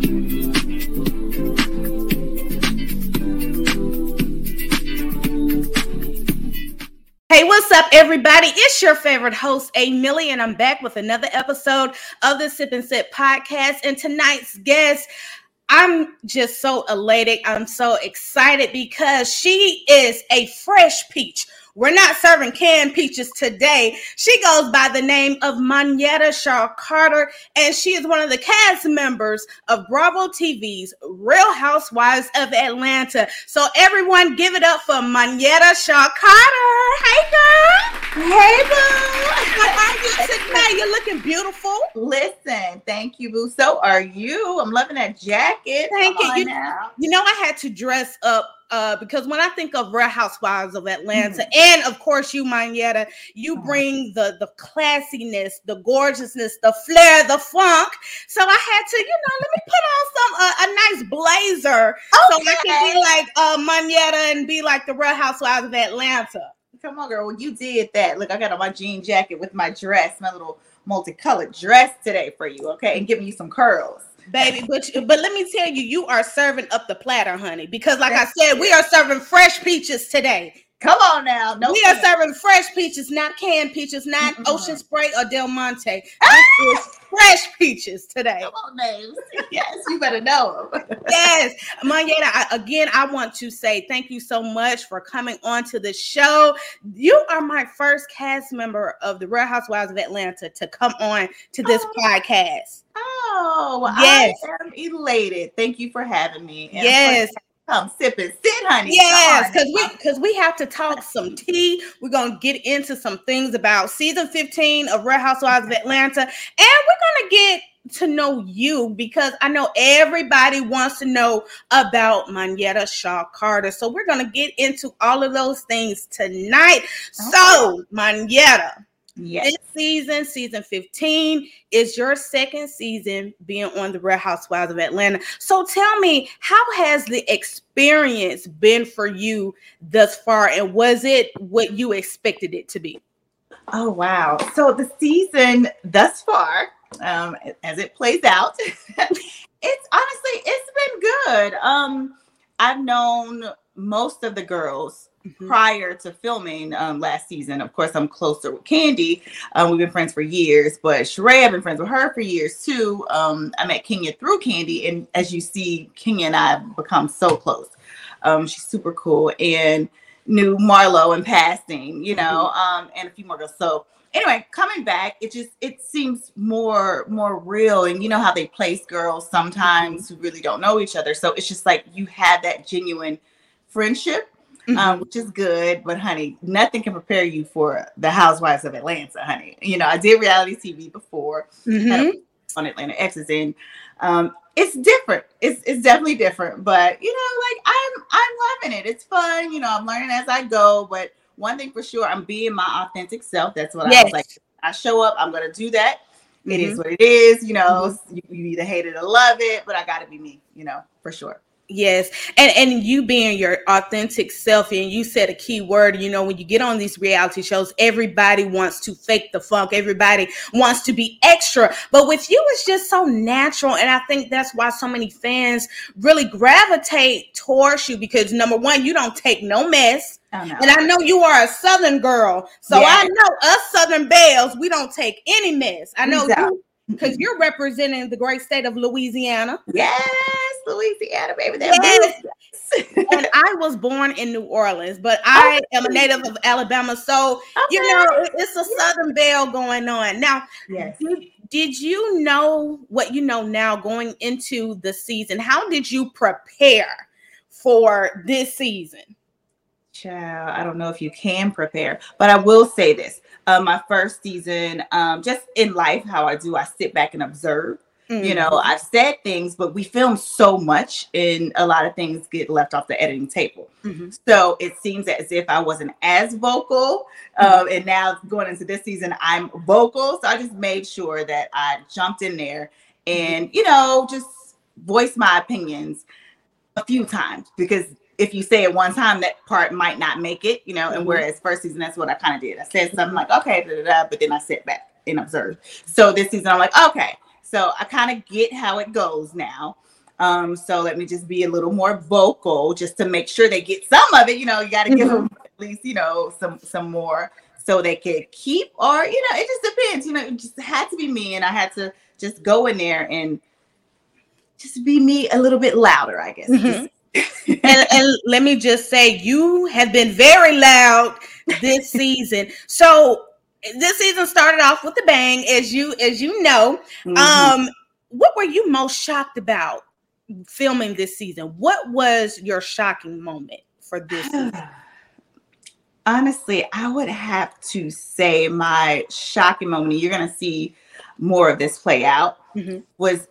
Hey, what's up, everybody? It's your favorite host, A Millie, and I'm back with another episode of the Sip and Sit podcast. And tonight's guest, I'm just so elated. I'm so excited because she is a fresh peach we're not serving canned peaches today. She goes by the name of Monyetta Shaw Carter, and she is one of the cast members of Bravo TV's Real Housewives of Atlanta. So everyone give it up for Monyetta Shaw Carter. Hey girl. Hey boo. How are you today? You're looking beautiful. Listen, thank you, boo. So are you. I'm loving that jacket. Thank Come you. You, you know, I had to dress up uh, because when I think of Real Housewives of Atlanta, mm-hmm. and of course you, Monyetta, you mm-hmm. bring the the classiness, the gorgeousness, the flair, the funk. So I had to, you know, let me put on some uh, a nice blazer okay. so I can be like uh, Monyetta and be like the Real Housewives of Atlanta. Come on, girl. Well, you did that. Look, I got on my jean jacket with my dress, my little multicolored dress today for you. Okay, and giving you some curls baby. But but let me tell you, you are serving up the platter, honey. Because like I said, we are serving fresh peaches today. Come on now. No we are serving fresh peaches, not canned peaches, not mm-hmm. Ocean Spray or Del Monte. This is fresh peaches today. Come on, names. Yes, you better know them. yes. Monyetta, again, I want to say thank you so much for coming on to the show. You are my first cast member of the Real Housewives of Atlanta to come on to this oh. podcast. Oh, yes. I am elated. Thank you for having me. And yes. Come sip and sit, honey. Yes, because we because we have to talk some tea. We're gonna get into some things about season 15 of Real Housewives of Atlanta, and we're gonna get to know you because I know everybody wants to know about Monyetta Shaw Carter. So we're gonna get into all of those things tonight. Okay. So, Monyetta, Yes. This season, season 15, is your second season being on the Real Housewives of Atlanta. So tell me, how has the experience been for you thus far? And was it what you expected it to be? Oh, wow. So the season thus far, um, as it plays out, it's honestly, it's been good. Um, I've known most of the girls Mm-hmm. prior to filming um, last season. Of course, I'm closer with Kandi. Um, we've been friends for years, but Sheree, I've been friends with her for years too. Um, I met Kenya through Kandi, and as you see, Kenya and I have become so close. Um, she's super cool and knew Marlo in passing, you know, mm-hmm. um, and a few more girls. So anyway, coming back, it just it seems more more real, and you know how they place girls sometimes who really don't know each other. So it's just like you have that genuine friendship mm-hmm. um, which is good. But honey, nothing can prepare you for the Housewives of Atlanta, honey. You know, I did reality TV before mm-hmm. on Atlanta Exes, and um, it's different. It's it's definitely different. But you know, like I'm I'm loving it. It's fun. You know, I'm learning as I go. But one thing for sure, I'm being my authentic self. That's what yes. I was like. I show up. I'm gonna do that. It mm-hmm. is what it is. You know, mm-hmm. you, you either hate it or love it, but I got to be me. You know, for sure. Yes. And and you being your authentic self and you said a key word, you know, when you get on these reality shows, everybody wants to fake the funk. Everybody wants to be extra. But with you it's just so natural and I think that's why so many fans really gravitate towards you because number 1, you don't take no mess. Oh, no. And I know you are a Southern girl. So I know us Southern Belles, we don't take any mess. I know you because you're representing the great state of Louisiana. Yes, Louisiana, baby. Yes. and I was born in New Orleans, but I am a native of Alabama. So, okay. you know, it's a Southern Belle going on. Now, yes. Did, did you know what you know now going into the season? How did you prepare for this season? Child, I don't know if you can prepare, but I will say this uh, my first season, um, just in life, how I do, I sit back and observe. Mm-hmm. You know, mm-hmm. I've said things, but we film so much, and a lot of things get left off the editing table. Mm-hmm. So it seems as if I wasn't as vocal. Mm-hmm. Um, and now going into this season, I'm vocal. So I just made sure that I jumped in there mm-hmm. and, you know, just voice my opinions a few times because if you say it one time, that part might not make it, you know. And mm-hmm. whereas first season, that's what I kind of did. I said something like, okay, da, da, da, but then I sat back and observed. So this season, I'm like, okay. So I kind of get how it goes now. Um, so let me just be a little more vocal just to make sure they get some of it. You know, you got to give them at least, you know, some some more so they could keep or you know, it just depends. You know, it just had to be me and I had to just go in there and just be me a little bit louder, I guess. Mm-hmm. and, and let me just say, you have been very loud this season. So this season started off with a bang, as you as you know. Mm-hmm. Um, what were you most shocked about filming this season? What was your shocking moment for this season? Honestly, I would have to say my shocking moment, you're to see more of this play out, mm-hmm. was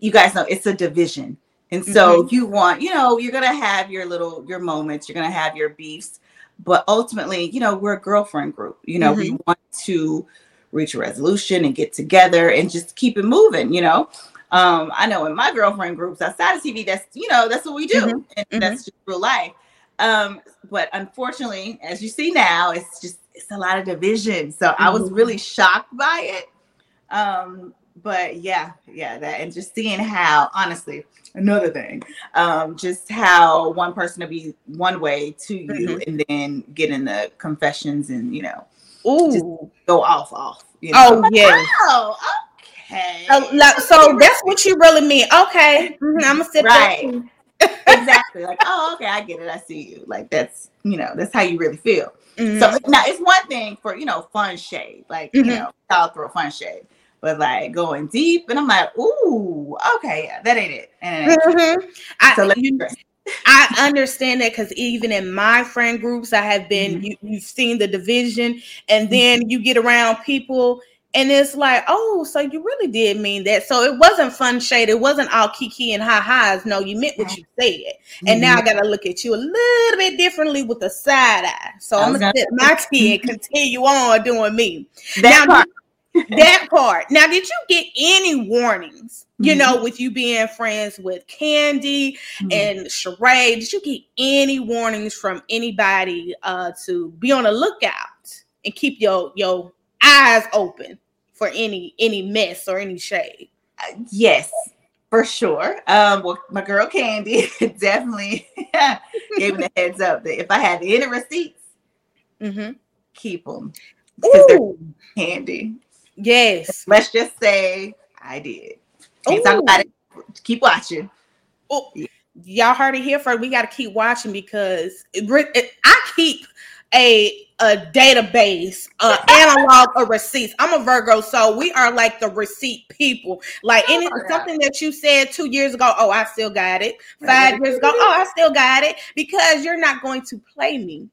you guys know it's a division. And so mm-hmm. you want, you know, you're to have your little, your moments, you're to have your beefs, but ultimately, you know, we're a girlfriend group. You know, mm-hmm. we want to reach a resolution and get together and just keep it moving, you know. Um, I know in my girlfriend groups outside of TV, that's you know that's what we do, mm-hmm. and mm-hmm. that's just real life. Um, but unfortunately, as you see now, it's just it's a lot of division. So mm-hmm. I was really shocked by it. Um, but yeah, yeah, that and just seeing how honestly, another thing, um, just how one person to be one way to you mm-hmm. and then get in the confessions and you know, Ooh. go off off. You know? Oh yeah. Oh, Okay. Uh, so that's what you really mean. Okay. Mm-hmm. I'm gonna sit right. exactly. Like, oh, okay, I get it. I see you. Like that's you know, that's how you really feel. Mm-hmm. So now it's one thing for you know, fun shade. Like, mm-hmm. you know, I'll throw fun shade. But like going deep, and I'm like, ooh, okay, yeah, that ain't it. And mm-hmm. so I, you, I understand that because even in my friend groups, I have been mm-hmm. you, you've seen the division, and mm-hmm. then you get around people and it's like, oh, so you really did mean that. So it wasn't fun shade. It wasn't all kiki and ha ha's. No, you meant what you said. Mm-hmm. And now I got to look at you a little bit differently with a side eye. So I'm going to sit my and continue on doing me. That now, part. That part. Now, did you get any warnings, you mm-hmm. know, with you being friends with Kandi mm-hmm. and Sheree? Did you get any warnings from anybody uh, to be on the lookout and keep your, your, eyes open for any any mess or any shade. Uh, yes, for sure. Um, well, my girl Kandi definitely gave me the heads up that if I had any receipts, mm-hmm. keep them because they're handy. Yes. Let's just say I did. Can't talk about it. Keep watching. Oh, yeah. y'all heard it here first. We got to keep watching because it, it, I keep a a database, uh, analog of receipts. I'm a Virgo, so we are like the receipt people. Like any oh, something that you said two years ago, oh, I still got it. Five years ago, oh, I still got it because you're not going to play me.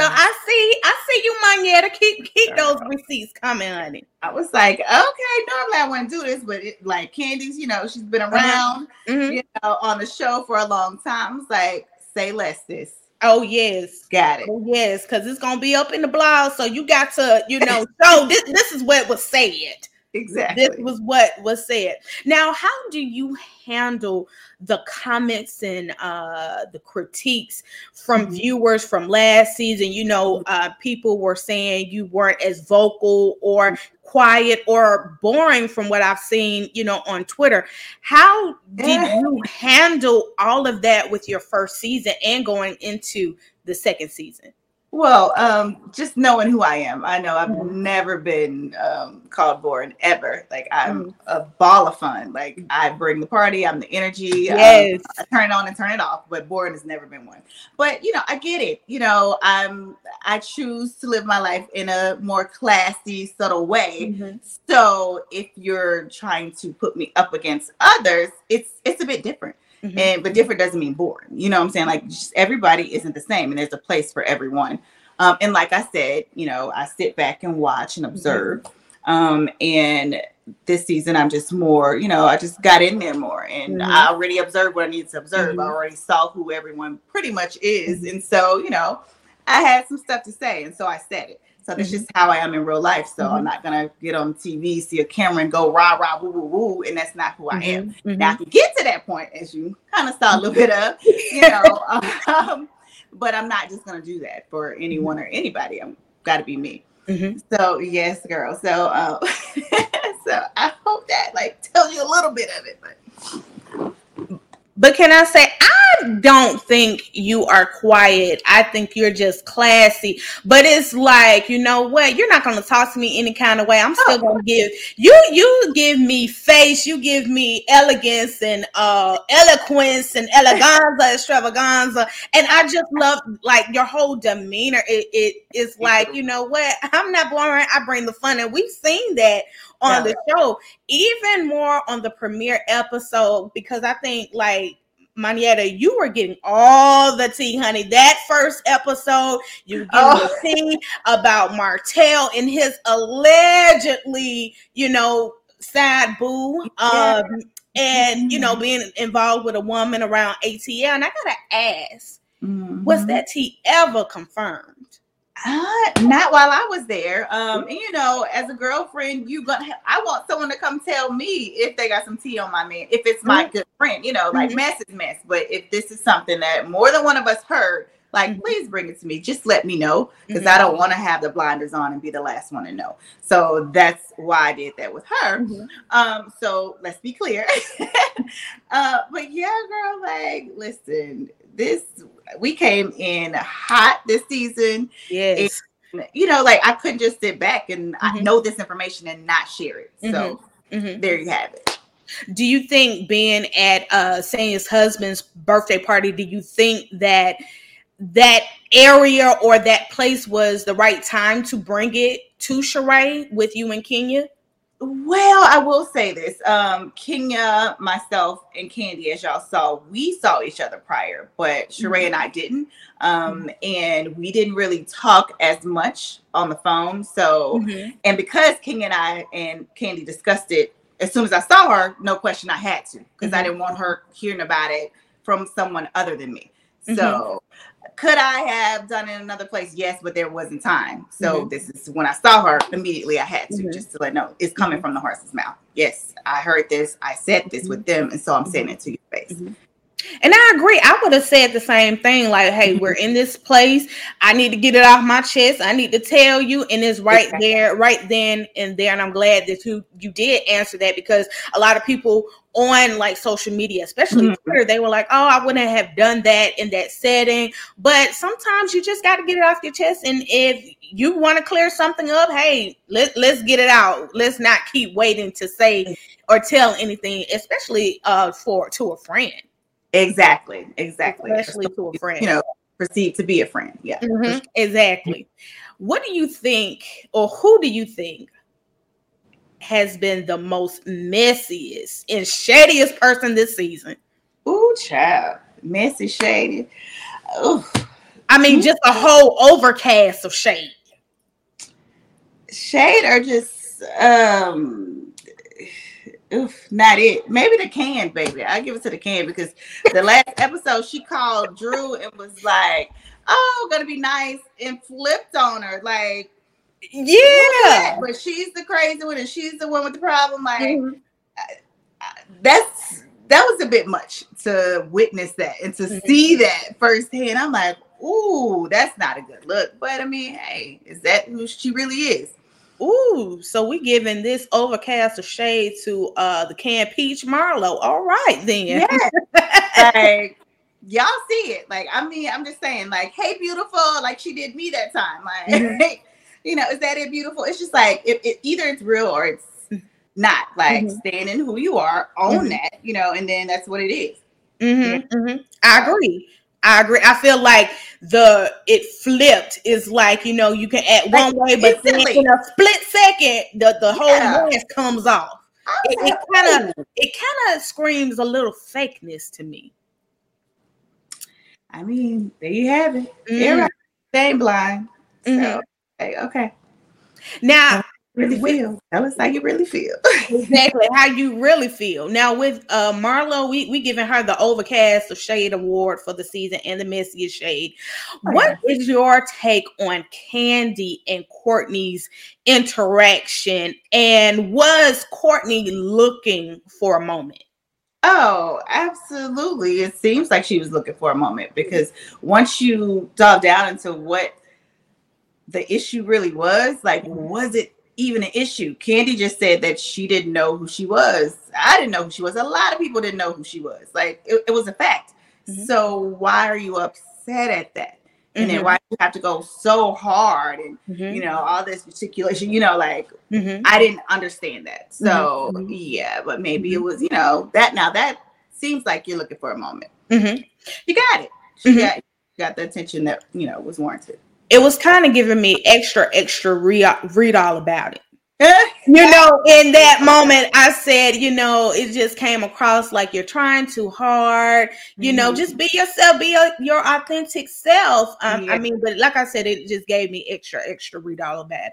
So. I see, I see you, Monyetta. Keep keep those receipts coming, honey. I was like, okay, normally I wouldn't do this, but it, like Kandi's, you know, she's been uh-huh. around, mm-hmm. you know, on the show for a long time. I was like, say less, this. Oh yes, got it. Oh, yes, because it's gonna be up in the blog, so you got to, you know, so this this is what was said. Exactly. This was what was said. Now, how do you handle the comments and uh, the critiques from mm-hmm. viewers from last season? You know, uh, people were saying you weren't as vocal or quiet or boring from what I've seen, you know, on Twitter. How did you handle all of that with your first season and going into the second season? Well, um, just knowing who I am, I know I've mm-hmm. never been um, called boring ever. Like I'm mm-hmm. a ball of fun. Like I bring the party. I'm the energy. Um, yes. Um, I turn it on and turn it off. But boring has never been one. But you know, I get it. You know, I'm I choose to live my life in a more classy, subtle way. Mm-hmm. So if you're trying to put me up against others, it's it's a bit different. Mm-hmm. And but different doesn't mean boring. You know what I'm saying? Like everybody isn't the same, and there's a place for everyone. Um, and like I said, you know, I sit back and watch and mm-hmm. observe. Mm-hmm. Um, and this season, I'm just more, you know, I just got in there more, and mm-hmm. I already observed what I needed to observe. I mm-hmm. already saw who everyone pretty much is, mm-hmm. and so you know, I had some stuff to say, and so I said it. So that's mm-hmm. just how I am in real life. So mm-hmm. I'm not gonna get on TV, see a camera, and go rah rah woo woo woo, and that's not who I am. Mm-hmm. Now to get to that point, as you kind of saw a little bit of, you know, um, but I'm not just gonna do that for anyone or anybody. I'm got to be me. Mm-hmm. So yes, girl. So uh, So I hope that like tells you a little bit of it. But but can I say, I don't think you are quiet. I think you're just classy. But it's like, you know what? You're not going to talk to me any kind of way. I'm still going to give you, you give me face, you give me elegance and uh eloquence and eleganza, extravaganza. And I just love like your whole demeanor. It, it is like, you know what? I'm not boring. I bring the fun. And we've seen that on yeah. the show, even more on the premiere episode, because I think like Monyetta, you were getting all the tea, honey. That first episode, you getting oh. the tea about Martell and his allegedly, you know, sad boo. Um, and you know, mm-hmm. being involved with a woman around ATL. And I gotta ask, mm-hmm. was that tea ever confirmed? Uh, not while I was there. Um, and you know, as a girlfriend, you gonna have, I want someone to come tell me if they got some tea on my man, if it's my mm-hmm. good friend, you know, like mm-hmm. mess is mess. But if this is something that more than one of us heard, like mm-hmm. please bring it to me. Just let me know because I don't mm-hmm. want to have the blinders on and be the last one to know. So that's why I did that with her. Mm-hmm. Um, so let's be clear. uh, but yeah, girl, like listen, this we came in hot this season. Yes. And, you know, like I couldn't just sit back and mm-hmm. I know this information and not share it. So mm-hmm. mm-hmm. there you have it. Do you think being at uh Sanya's husband's birthday party, do you think that that area or that place was the right time to bring it to Sheree with you in Kenya? Well, I will say this. Um, Kenya, myself, and Kandi, as y'all saw, we saw each other prior, but Sheree mm-hmm. and I didn't. Um, mm-hmm. and we didn't really talk as much on the phone. So, mm-hmm. and because Kenya and I and Kandi discussed it, as soon as I saw her, no question I had to, because I mm-hmm. didn't want her hearing about it from someone other than me. So mm-hmm. Could I have done it in another place? Yes, but there wasn't time. So mm-hmm. this is when I saw her immediately. I had to mm-hmm. just to let know it's coming mm-hmm. from the horse's mouth. Yes, I heard this. I said this with mm-hmm. them, and so I'm saying mm-hmm. it to your face. And I agree. I would have said the same thing. Like, hey, we're in this place. I need to get it off my chest. I need to tell you. And it's right exactly. there, right then and there. And I'm glad that you you did answer that because a lot of people on like social media, especially mm-hmm. Twitter, they were like, "Oh, I wouldn't have done that in that setting." But sometimes you just got to get it off your chest, and if you want to clear something up, hey, let let's get it out. Let's not keep waiting to say or tell anything, especially uh for to a friend. Exactly, exactly. Especially to a friend. You know, perceived to be a friend. Yeah, mm-hmm. exactly. What do you think, or who do you think has been the most messiest and shadiest person this season? Ooh, child. Messy, shady. Ooh. I mean, just a whole overcast of shade. Shade or just um oof, not it. Maybe the can, baby. I give it to the can because the last episode she called Drew and was like, "Oh, gonna be nice," and flipped on her. Like, yeah, but she's the crazy one and she's the one with the problem. Like mm-hmm. I, I, that's that was a bit much to witness that and to mm-hmm. see that firsthand. I'm like, ooh, that's not a good look. But I mean, hey, is that who she really is? Ooh, so we giving this overcast of shade to uh the canned peach Marlo. All right then. Yeah. like y'all see it. Like, I mean, I'm just saying, like, hey, beautiful, like she did me that time. Like, mm-hmm. you know, is that it beautiful? It's just like it, it either it's real or it's not. Like mm-hmm. stand in who you are, own mm-hmm. that, you know, and then that's what it is. Mm-hmm, mm-hmm. I agree. I agree. I feel like the it flipped is like you know you can act one way, but then in a split second the the whole yeah. mask comes off. It kind of it kind of screams a little fakeness to me. I mean, there you have it. Mm-hmm. They blind. So mm-hmm. Okay. okay. Now, really feel. Tell us how you really feel. exactly how you really feel. Now with uh Marlo, we we giving her the Overcast of Shade Award for the season and the Messiest Shade. Oh, what is your take on Kandi and Courtney's interaction? And was Courtney looking for a moment? Oh, absolutely. It seems like she was looking for a moment because once you dove down into what the issue really was, like, was it even an issue. Kandi just said that she didn't know who she was. I didn't know who she was. A lot of people didn't know who she was. Like it, it was a fact. Mm-hmm. So why are you upset at that? And mm-hmm. then why do you have to go so hard and mm-hmm. you know all this articulation? You know, like mm-hmm. I didn't understand that. So mm-hmm. yeah, but maybe it mm-hmm. was you know that now that seems like you're looking for a moment. You got it. She got got the attention that you know was warranted it was kind of giving me extra, extra read, read all about it. you know, in that moment, I said, you know, it just came across like you're trying too hard. You mm-hmm. know, just be yourself, be a, your authentic self. Um, yeah. I mean, but like I said, it just gave me extra, extra read all about it.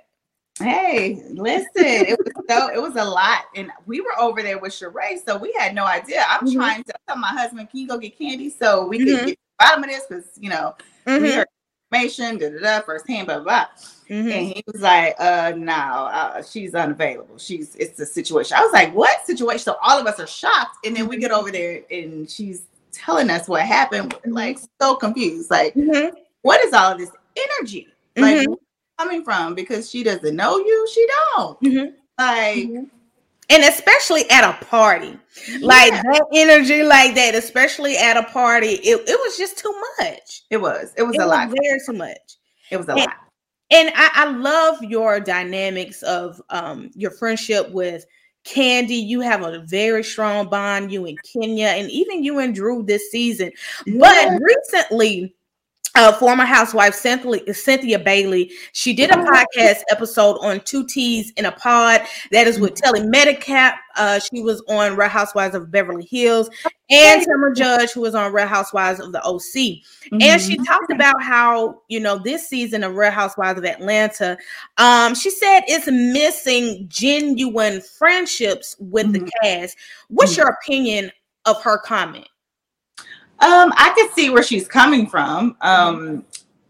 Hey, listen, it was so it was a lot, and we were over there with Sheree, so we had no idea. I'm mm-hmm. trying to tell my husband, "Can you go get Kandi so we mm-hmm. can get the bottom of this?" Because you know we mm-hmm. Information, da da da, firsthand, blah blah. Mm-hmm. And he was like, uh, no, uh, she's unavailable. She's it's a situation. I was like, what situation? So all of us are shocked. And then we get over there and she's telling us what happened, mm-hmm. like so confused. Like, mm-hmm. what is all of this energy? Like mm-hmm. coming from? Because she doesn't know you, she don't. Mm-hmm. Like mm-hmm and especially at a party. Yeah. like that energy like that especially at a party it, it was just too much. It was. It was it a was lot very too much. It was a and, lot. and I, I love your dynamics of um your friendship with Kandi, you have a very strong bond, you and Kenya, and even you and Drew this season. Yeah. But recently, uh, former housewife Cynthia, Cynthia Bailey. She did a podcast episode on two T's in a pod. That is with Teddi Mellencamp. Uh, she was on Real Housewives of Beverly Hills, and Tamra Judge, who was on Real Housewives of the OC. Mm-hmm. And she mm-hmm. talked about how you know this season of Real Housewives of Atlanta. Um, she said it's missing genuine friendships with mm-hmm. the cast. What's mm-hmm. your opinion of her comment? Um, I can see where she's coming from. Um,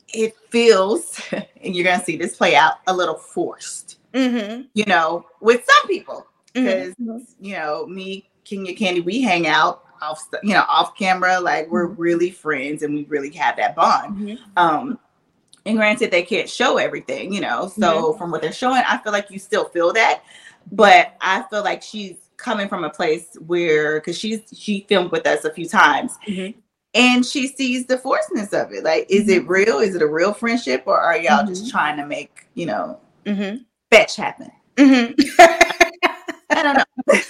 it feels, and you're gonna see this play out a little forced. Mm-hmm. You know, with some people, because mm-hmm. you know, me, Kenya Kandi, we hang out off, you know, off camera. Like we're mm-hmm. really friends, and we really have that bond. Mm-hmm. Um, and granted, they can't show everything, you know. So from what they're showing, I feel like you still feel that, but I feel like she's coming from a place where because she's she filmed with us a few times mm-hmm. and she sees the forceness of it like is mm-hmm. it real is it a real friendship or are y'all mm-hmm. just trying to make you know mm-hmm. fetch happen mm-hmm. i don't know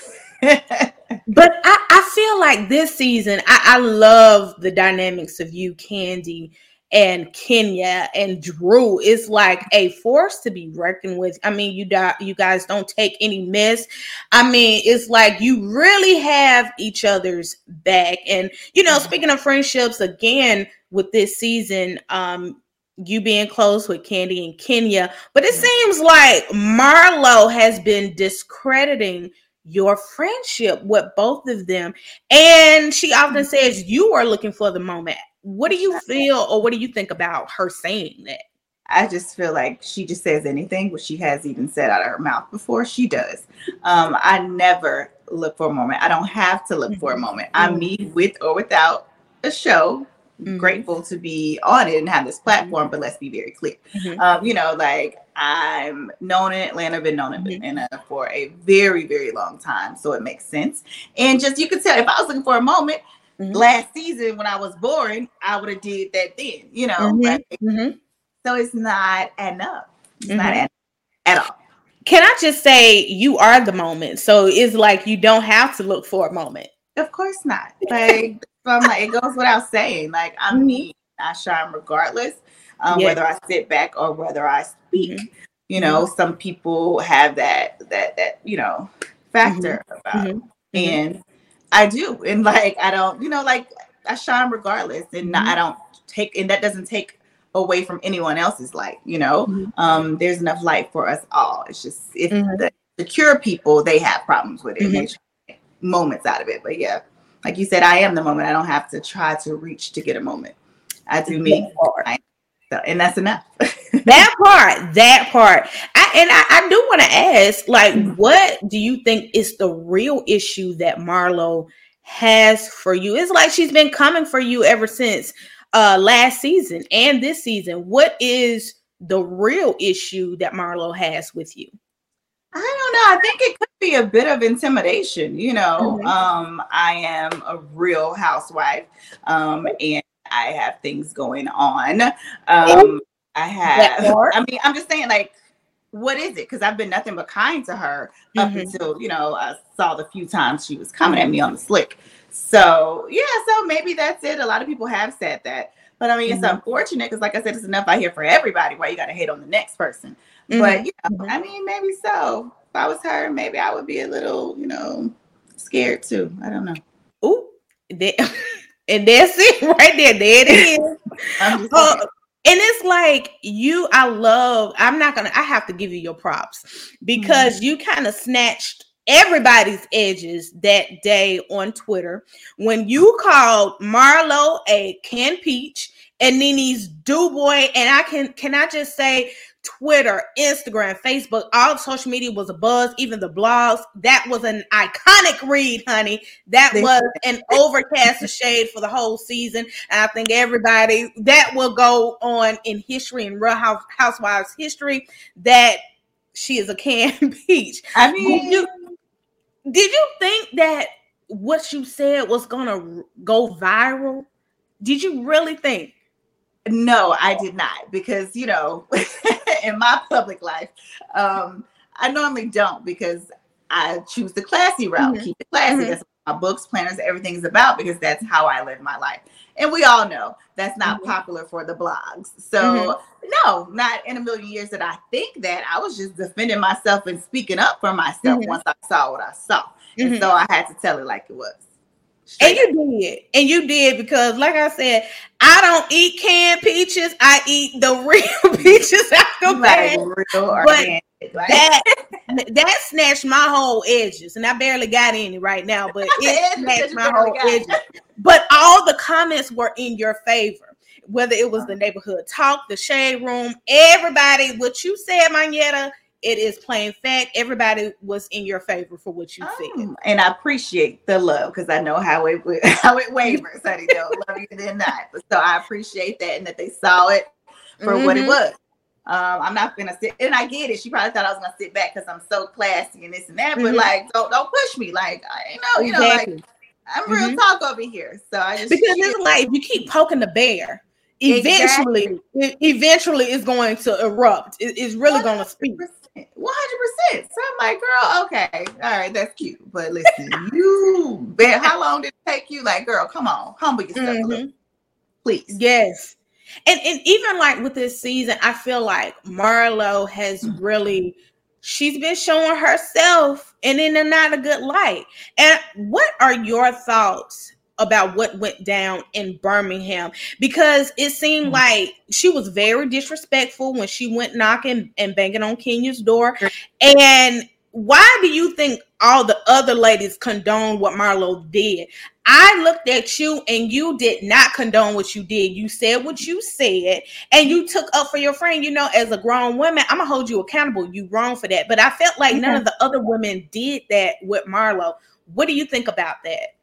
but I, I feel like this season I, I love the dynamics of you kandi and Kenya and Drew is like a force to be reckoned with. I mean, you die, you guys don't take any miss. I mean, it's like you really have each other's back. And you know, mm-hmm. speaking of friendships, again with this season, um, you being close with Kandi and Kenya, but it mm-hmm. seems like Marlo has been discrediting your friendship with both of them. And she often mm-hmm. says you are looking for the moment what do you feel or what do you think about her saying that? I just feel like she just says anything, which she has even said out of her mouth before. She does. Um, I never look for a moment. I don't have to look mm-hmm. for a mm-hmm. moment. I'm mm-hmm. me with or without a show. Mm-hmm. Grateful to be on it and have this platform, but let's be very clear. Mm-hmm. Um, you know, like I'm known in Atlanta, been known in mm-hmm. Atlanta for a very, very long time. So it makes sense. And just you can tell if I was looking for a moment, Mm-hmm. Last season, when I was born, I would have did that then, you know. Mm-hmm. Right? Mm-hmm. So it's not enough. It's not at, mm-hmm. at all. Can I just say you are the moment? So it's like you don't have to look for a moment. Of course not. Like I'm like it goes without saying. Like I'm me. Mm-hmm. I shine regardless, um, yes. whether I sit back or whether I speak. Mm-hmm. You know, some people have that that that you know factor about, and I do. And like I don't, you know, like I shine regardless. And mm-hmm. I don't take and that doesn't take away from anyone else's light, you know. Mm-hmm. Um, there's enough light for us all. It's just if mm-hmm. the secure people they have problems with it mm-hmm. moments out of it. But yeah, like you said, I am the moment. I don't have to try to reach to get a moment. I do me. I, so, and that's enough. that part, that part. I, and I, I do want to ask, like, mm-hmm. what do you think is the real issue that Marlo has for you? It's like she's been coming for you ever since uh last season and this season. What is the real issue that Marlo has with you? I don't know. I think it could be a bit of intimidation. You know, mm-hmm. um, I am a real housewife, um, and I have things going on. Um, I have. I mean, I'm just saying, like, what is it? Because I've been nothing but kind to her up mm-hmm. until you know I saw the few times she was coming at me on the slick. So yeah, so maybe that's it. A lot of people have said that, but I mean, mm-hmm. it's unfortunate because, like I said, it's enough out here for everybody. Why you got to hate on the next person? Mm-hmm. But you know, mm-hmm. I mean, maybe so. If I was her, maybe I would be a little, you know, scared too. I don't know. Ooh, and that's it right there. There it is. uh, and it's like you, I love, I'm not gonna, I have to give you your props because mm-hmm. you kind of snatched everybody's edges that day on Twitter when you called Marlo a can peach and NeNe's do boy. And I can can I just say Twitter, Instagram, Facebook, all of social media was a buzz, even the blogs. That was an iconic read, honey. That was an overcast of shade for the whole season. And I think everybody that will go on in history and Real House, Housewives history that she is a canned peach. I mean, did you, did you think that what you said was gonna go viral? Did you really think? No, I did not because you know, in my public life, um, I normally don't because I choose the classy route, mm-hmm. keep it classy. Mm-hmm. That's what my books, planners, everything is about because that's how I live my life. And we all know that's not mm-hmm. popular for the blogs. So mm-hmm. no, not in a million years that I think that. I was just defending myself and speaking up for myself mm-hmm. once I saw what I saw. And mm-hmm. so I had to tell it like it was. Straight and you did. And you did because, like I said, I don't eat canned peaches. I eat the real peaches out the bag. But that that snatched my whole edges, and I barely got any right now, but it snatched my whole edges. But all the comments were in your favor. Whether it was the neighborhood talk, the shade room, everybody, what you said, Monyetta, it is plain fact. Everybody was in your favor for what you said, and I appreciate the love because I know how it how it wavers, honey. They'll love you than not. But so I appreciate that and that they saw it for mm-hmm. what it mm-hmm. was. Um, I'm not gonna sit, and I get it. She probably thought I was gonna sit back because I'm so classy and this and that. Mm-hmm. But like, don't don't push me. Like, I you know, you exactly. know, like I'm real mm-hmm. talk over here. So I just because it's like you keep poking the bear. Eventually, exactly. eventually, it's going to erupt. It, it's really going to speak. 100%. So I'm like, girl, okay, all right, that's cute. But listen, you, bet how long did it take you? Like, girl, come on, humble yourself mm-hmm. please. Yes. And, and even like with this season, I feel like Marlo has mm. really she's been showing herself and in a not a good light. And what are your thoughts about what went down in Birmingham because it seemed mm-hmm. like she was very disrespectful when she went knocking and banging on Kenya's door. And why do you think all the other ladies condoned what Marlo did? I looked at you and you did not condone what you did. You said what you said and you took up for your friend. You know, as a grown woman, I'm gonna hold you accountable. You wrong for that. But I felt like none of the other women did that with Marlo. What do you think about that?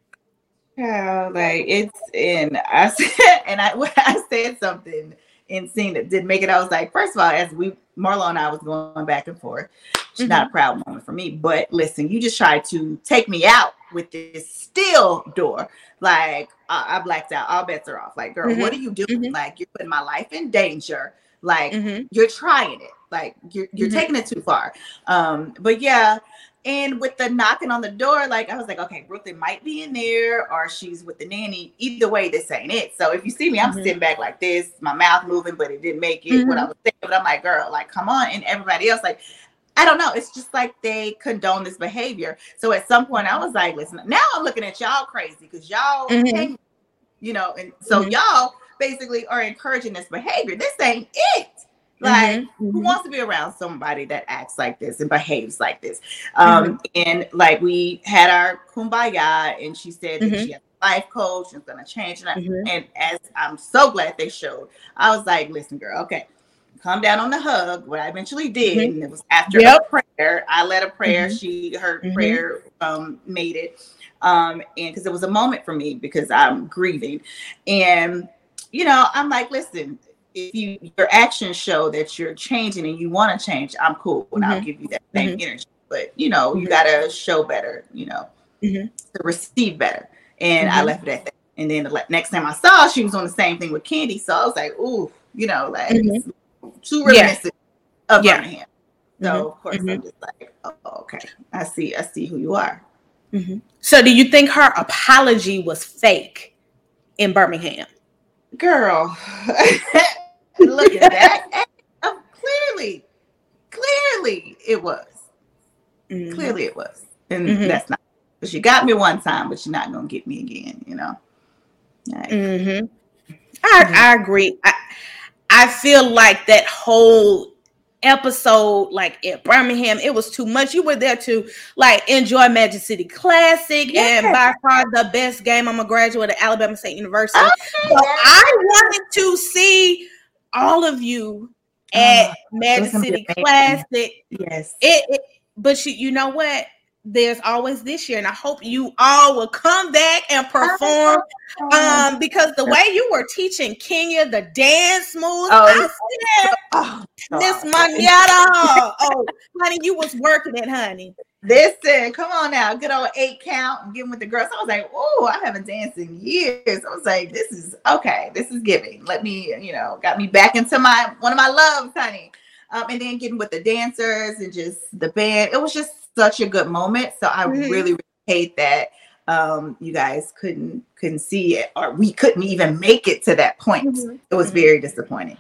Yeah, like it's in I said and I I said something in scene that didn't make it. I was like, first of all, as we Marlo and I was going back and forth, it's mm-hmm. not a proud moment for me. But listen, you just tried to take me out with this steel door. Like uh, I blacked out. All bets are off. Like, girl, mm-hmm. what are you doing? Mm-hmm. Like you're putting my life in danger. Like mm-hmm. you're trying it. Like you're you're mm-hmm. taking it too far. Um, but yeah, and with the knocking on the door, like I was like, okay, Brooklyn might be in there or she's with the nanny. Either way, this ain't it. So if you see me, I'm mm-hmm. sitting back like this, my mouth moving, but it didn't make it mm-hmm. what I was saying. But I'm like, girl, like, come on. And everybody else, like, I don't know. It's just like they condone this behavior. So at some point, I was like, listen, now I'm looking at y'all crazy because y'all, mm-hmm. you know, and so mm-hmm. y'all basically are encouraging this behavior. This ain't it. Like, mm-hmm. who mm-hmm. wants to be around somebody that acts like this and behaves like this? Um, mm-hmm. And like, we had our kumbaya, and she said that mm-hmm. she has a life coach and it's gonna change. And, I, mm-hmm. and as I'm so glad they showed, I was like, listen, girl, okay, come down on the hug. What I eventually did, mm-hmm. and it was after yep. a prayer. I led a prayer. She, her prayer um, made it. Um, and because it was a moment for me because I'm grieving. And, you know, I'm like, listen, if you your actions show that you're changing and you want to change, I'm cool and mm-hmm. I'll give you that same mm-hmm. energy. but you know, mm-hmm. you gotta show better, you know, mm-hmm. to receive better. And I mm-hmm. left it at that. And then the next time I saw, she was on the same thing with Kandi. So I was like, ooh, you know, like mm-hmm. too reminiscent yeah. of yeah. Birmingham. So of course I'm just like, oh, okay, I see, I see who you are. So do you think her apology was fake in Birmingham? Girl, look at that. Oh, clearly, clearly it was. Mm-hmm. Clearly it was. And mm-hmm. that's not because you got me one time, but you're not gonna get me again, you know. Like, mm-hmm. I, I agree. I, I feel like that whole episode like at Birmingham. It was too much. You were there to like enjoy Magic City Classic and by far the best game. I'm a graduate of Alabama State University. Okay, so I wanted to see all of you at oh, Magic City Classic. Yes. It, it but you, you know what? there's always this year and i hope you all will come back and perform um because the way you were teaching kenya the dance moves oh, oh miss Monyetta oh honey you was working it honey listen come on now good old eight count and getting with the girls i was like oh i haven't danced in years i was like this is okay this is giving let me you know got me back into my one of my loves honey um, and then getting with the dancers and just the band it was just such a good moment. So I mm-hmm. really, really hate that um, you guys couldn't couldn't see it or we couldn't even make it to that point. Mm-hmm. It was mm-hmm. very disappointing.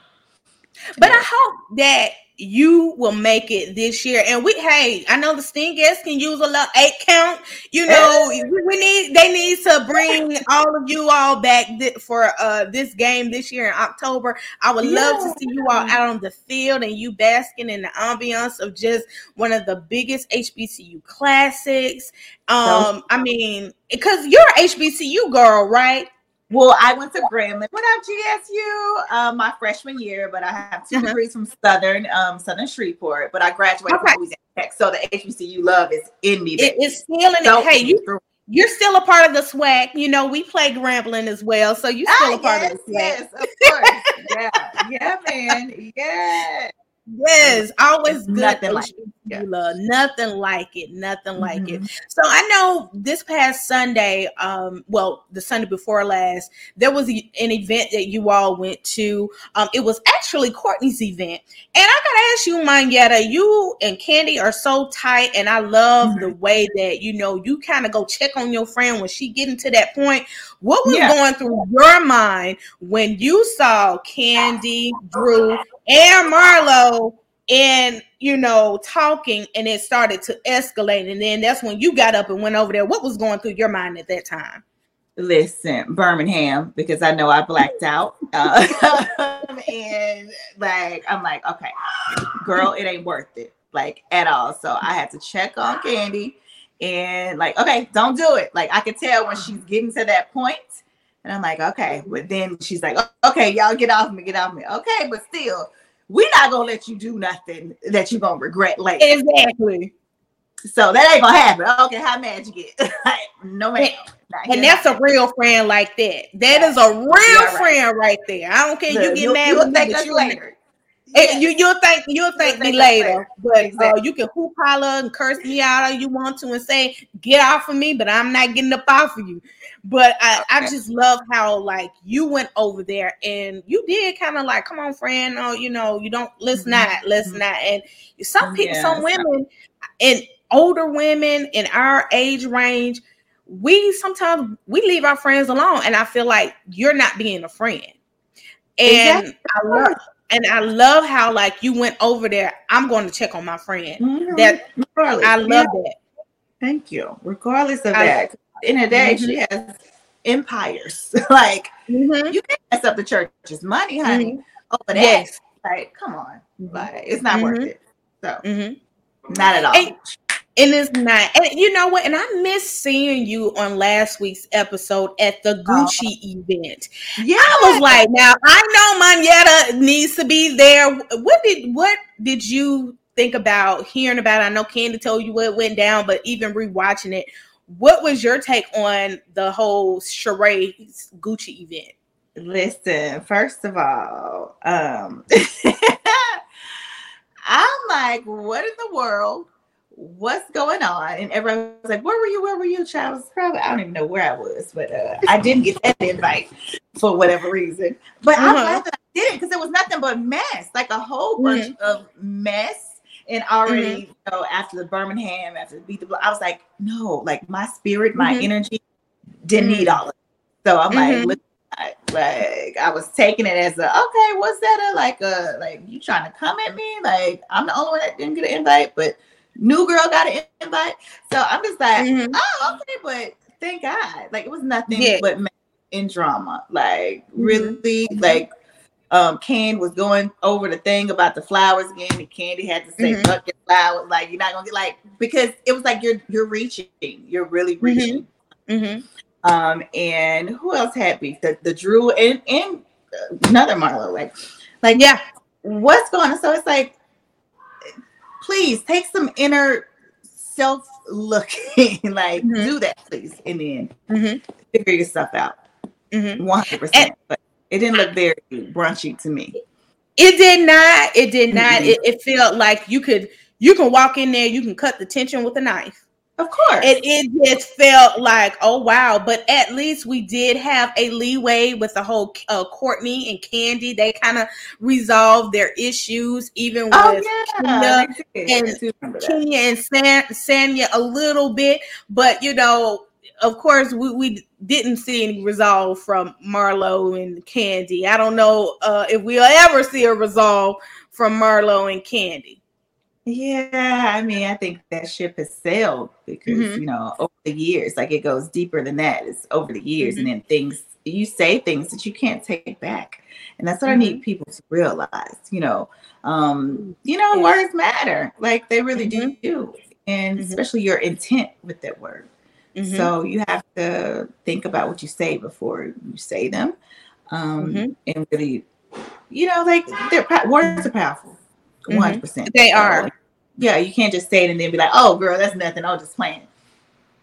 But yeah. I hope that you will make it this year. And we, hey, I know the Stingettes can use a little eight count. You know, we need they need to bring all of you all back th- for uh this game this year in October. I would yeah. love to see you all out on the field and you basking in the ambiance of just one of the biggest HBCU classics. Um, I mean, because you're HBCU girl, right? Well, I went to Grambling. Went out GSU um, my freshman year, but I have 2 uh-huh. degrees from Southern, um, Southern Shreveport. But I graduated okay. from Louisiana Tech, so the HBCU love is in me. It is still in so, it. Hey, you, you're still a part of the swag. You know, we play Grambling as well, so you're still ah, a part yes, of the swag. Yes, of course. yeah, yeah, man. Yeah. Yes, always good. Nothing like Love. Nothing like it. Nothing like mm-hmm. it. So I know this past Sunday, um, well, the Sunday before last, there was an event that you all went to. Um, it was actually Courtney's event, and I gotta ask you, Monyetta, you and Kandi are so tight, and I love mm-hmm. the way that you know you kind of go check on your friend when she getting to that point. What was yeah. going through your mind when you saw Kandi, Drew, and Marlo and you know talking and it started to escalate. And then that's when you got up and went over there. What was going through your mind at that time? Listen birmingham because i know i blacked out. Uh, and like i'm like okay girl it ain't worth it like at all. So i had to check on Kandi and like okay don't do it. Like i could tell when she's getting to that point. And I'm like, okay. But then she's like, okay, y'all get off me, get off me. Okay, but still, we're not gonna let you do nothing that you're gonna regret later. Exactly. So that ain't gonna happen. Okay, how mad you get? no man. And that's a real friend like that. That yeah. is a real right. friend right there. I don't care. Look, you get mad with me, but you later. Yes. You you'll thank you'll thank you'll me later, but uh, exactly. uh, you can hoop holler and curse me out all you want to and say get off of me, but I'm not getting up off of you. But I, okay. I just love how like you went over there and you did kind of like, come on, friend, oh, you know, you don't let's mm-hmm. not, let's mm-hmm. not. And some people, some women and older women in our age range, we sometimes we leave our friends alone, and I feel like you're not being a friend. And exactly. I love and I love how like you went over there. I'm going to check on my friend. Mm-hmm. That I love yeah. that. Thank you. Regardless of I, that, in a day, mm-hmm. she has empires. like mm-hmm. you can't mess up the church's money, honey. Mm-hmm. Over that. Yes. Like, come on. Mm-hmm. Like, it's not worth mm-hmm. it. So mm-hmm. not at all. And, and it's not. And you know what? And I miss seeing you on last week's episode at the Gucci oh. event. Yeah. I was like, now I know Monyetta needs to be there. What did what did you think about hearing about? It? I know Kandi told you what went down, but even rewatching it, what was your take on the whole charade Gucci event? Listen, first of all, um I'm like, what in the world what's going on? And everyone was like, where were you? Where were you? Child was probably, I don't even know where I was, but uh, I didn't get that invite for whatever reason. But uh-huh. I'm glad that I didn't because it was nothing but mess, like a whole bunch mm-hmm. of mess. And already, mm-hmm. you know, after the Birmingham, after the beat the block, I was like, no, like my spirit, my mm-hmm. energy didn't need mm-hmm. all of it. So I'm like, mm-hmm. look, like I was taking it as a okay, what's that? A like a like you trying to come at me? Like I'm the only one that didn't get an invite, but new girl got an invite. So I'm just like, mm-hmm. oh, okay, but thank God. Like it was nothing yeah. but in drama. Like mm-hmm. really, mm-hmm. like um Ken was going over the thing about the flowers again, and Kandi had to say mm-hmm. fuck your flowers. Like you're not gonna get like because it was like you're you're reaching, you're really mm-hmm. reaching. Mm-hmm. Um, and who else had beef? The, the Drew and and another Marlo. Like, like yeah, what's going on? So it's like please take some inner self looking. like, mm-hmm. do that, please, and then mm-hmm. figure yourself out. Mm-hmm. One hundred percent. But it didn't look very brunchy to me. It did not. It did not. It, it felt like you could you can walk in there, you can cut the tension with a knife. Of course. It, it just felt like, oh, wow. But at least we did have a leeway with the whole uh, Courtney and Kandi. They kind of resolved their issues, even oh, with yeah. Kenya and, Kenya and San- Sanya a little bit. But, you know, of course, we, we didn't see any resolve from Marlo and Kandi. I don't know uh, if we'll ever see a resolve from Marlo and Kandi. Yeah, I mean, I think that ship has sailed because mm-hmm. you know over the years, like it goes deeper than that. It's over the years, mm-hmm. and then things you say things that you can't take back, and that's what mm-hmm. I need mm-hmm. people to realize. You know, um, you know, words matter, like they really mm-hmm. do, and mm-hmm. especially your intent with that word. So you have to think about what you say before you say them, um, and really, you know, like their words are powerful one hundred percent. They are. Yeah, you can't just say it and then be like, "Oh, girl, that's nothing. I'll just playing."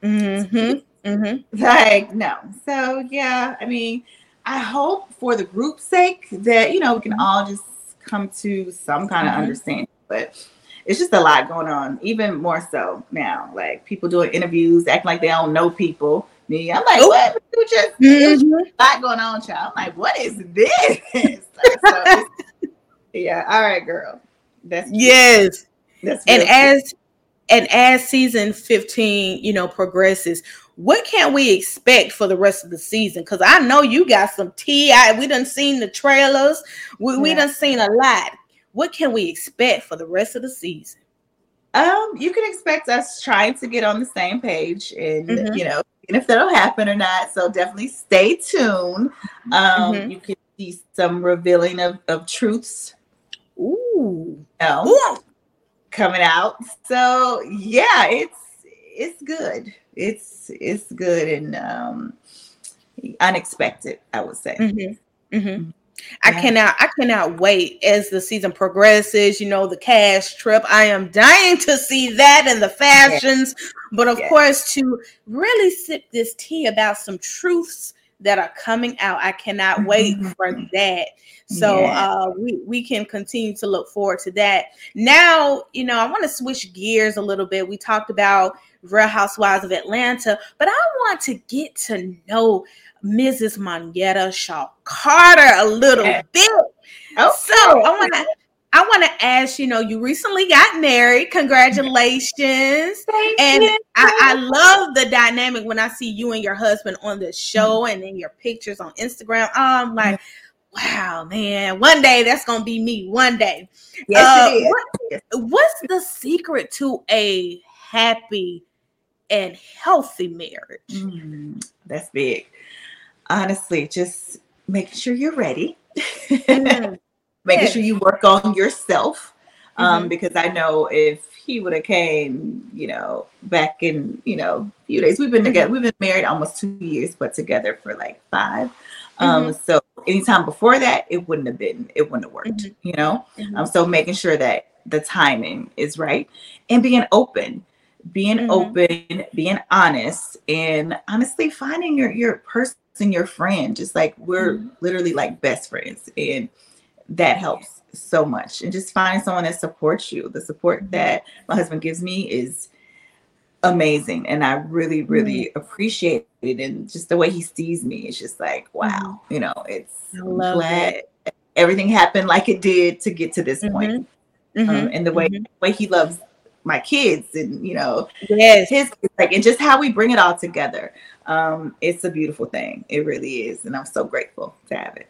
Mm-hmm. Mm-hmm. Like no. So yeah, I mean, I hope for the group's sake that you know we can all just come to some kind of mm-hmm. understanding. But it's just a lot going on, even more so now. Like people doing interviews, acting like they don't know people. Me, I'm like, what? You just mm-hmm. a lot going on, child. I'm like, what is this? so, yeah, all right, girl. That's yes. That's and as and as season 15, you know, progresses, what can we expect for the rest of the season? Because I know you got some tea. I, we done seen the trailers. We, yeah. we done seen a lot. What can we expect for the rest of the season? Um, you can expect us trying to get on the same page, and mm-hmm. you know, and if that'll happen or not. So definitely stay tuned. Um, mm-hmm. you can see some revealing of, of truths Ooh. Ooh. coming out. So yeah, it's it's good. It's it's good and um unexpected, I would say. Mm-hmm. Mm-hmm. mm-hmm. I cannot I cannot wait as the season progresses, you know, the cash trip. I am dying to see that and the fashions, but of course to really sip this tea about some truths that are coming out. I cannot wait mm-hmm. for that. So yeah. uh, we we can continue to look forward to that. Now, you know, I want to switch gears a little bit. We talked about Real Housewives of Atlanta, but I want to get to know Mrs. Monyetta Shaw Carter a little bit. Okay. So I want to I want to ask, you know, you recently got married. Congratulations. Thank and I, I, love the dynamic when I see you and your husband on the show and then your pictures on Instagram. I'm like, wow, man, one day that's going to be me. One day. Yes, uh, what, what's the secret to a happy and healthy marriage? Mm, that's big. Honestly, just making sure you're ready. Mm making sure you work on yourself. Um, mm-hmm. because I know if he would have came, you know, back in, you know, a few days, we've been together, mm-hmm. we've been married almost two years, but together for like 5 Um, mm-hmm. so anytime before that, it wouldn't have been, it wouldn't have worked, mm-hmm. you know? Mm-hmm. Um, so making sure that the timing is right and being open, being mm-hmm. open, being honest, and honestly finding your your person, your friend. Just like we're literally like best friends. And that helps so much. And just finding someone that supports you. The support mm-hmm. that my husband gives me is amazing. And I really, really mm-hmm. appreciate it. And just the way he sees me, it's just like, wow, mm-hmm. you know, it's glad it. everything happened like it did to get to this point. Mm-hmm. Um, and the way, the way he loves my kids and you know yes his like and just how we bring it all together um it's a beautiful thing it really is and i'm so grateful to have it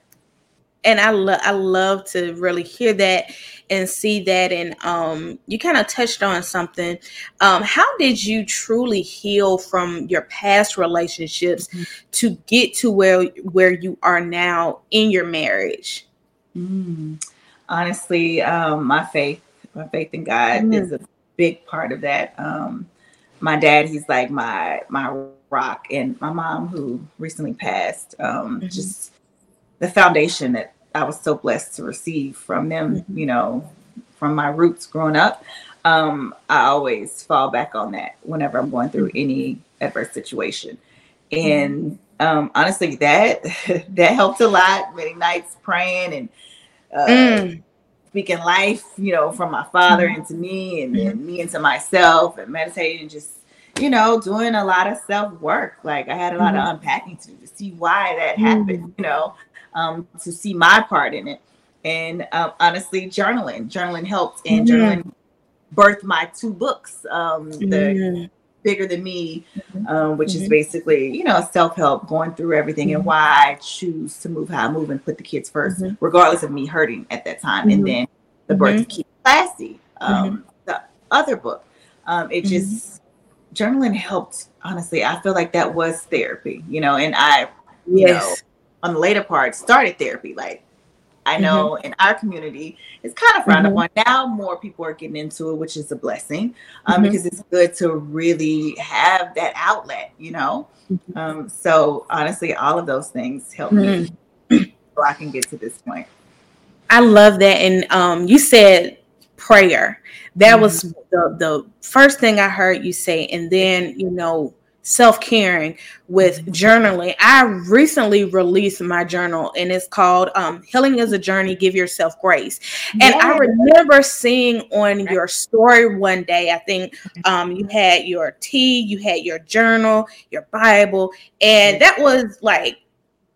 and I love I love to really hear that and see that. And um, you kind of touched on something. Um, how did you truly heal from your past relationships mm-hmm. to get to where where you are now in your marriage? Mm. Honestly, um, my faith, my faith in God mm. is a big part of that. Um, my dad, he's like my my rock, and my mom, who recently passed, um, mm-hmm. just the foundation that I was so blessed to receive from them, mm-hmm. you know, from my roots growing up. Um, I always fall back on that whenever I'm going through any adverse situation. And um, honestly, that that helped a lot. Many nights praying and uh, mm. speaking life, you know, from my father mm. into me, and then mm-hmm. me into myself, and meditating, just you know, doing a lot of self work. Like I had a lot mm. of mm-hmm. unpacking to do to see why that happened. You know, um, to see my part in it. And uh, honestly, journaling, journaling helped, and mm-hmm. journaling birthed my two books. Um, the mm-hmm. Bigger Than Me, mm-hmm. um, which is mm-hmm. basically, you know, self help, going through everything and mm-hmm. why I choose to move how I move and put the kids 1st regardless of me hurting at that time. And then the birth of Keep Classy, um, the other book. Um, it just journaling helped honestly i feel like that was therapy you know and i you yes. know on the later part started therapy. Like I know mm-hmm. in our community, it's kind of frowned mm-hmm. upon. Now more people are getting into it, which is a blessing um, mm-hmm. because it's good to really have that outlet, you know? Mm-hmm. Um, so honestly, all of those things help me mm-hmm. so I can get to this point. I love that. And um, you said prayer. That was mm-hmm. the, the first thing I heard you say. And then, you know, self caring with mm-hmm. journaling. I recently released my journal and it's called um, Healing is a Journey, Give Yourself Grace. And I remember seeing on your story one day, I think um, you had your tea, you had your journal, your Bible, and that was like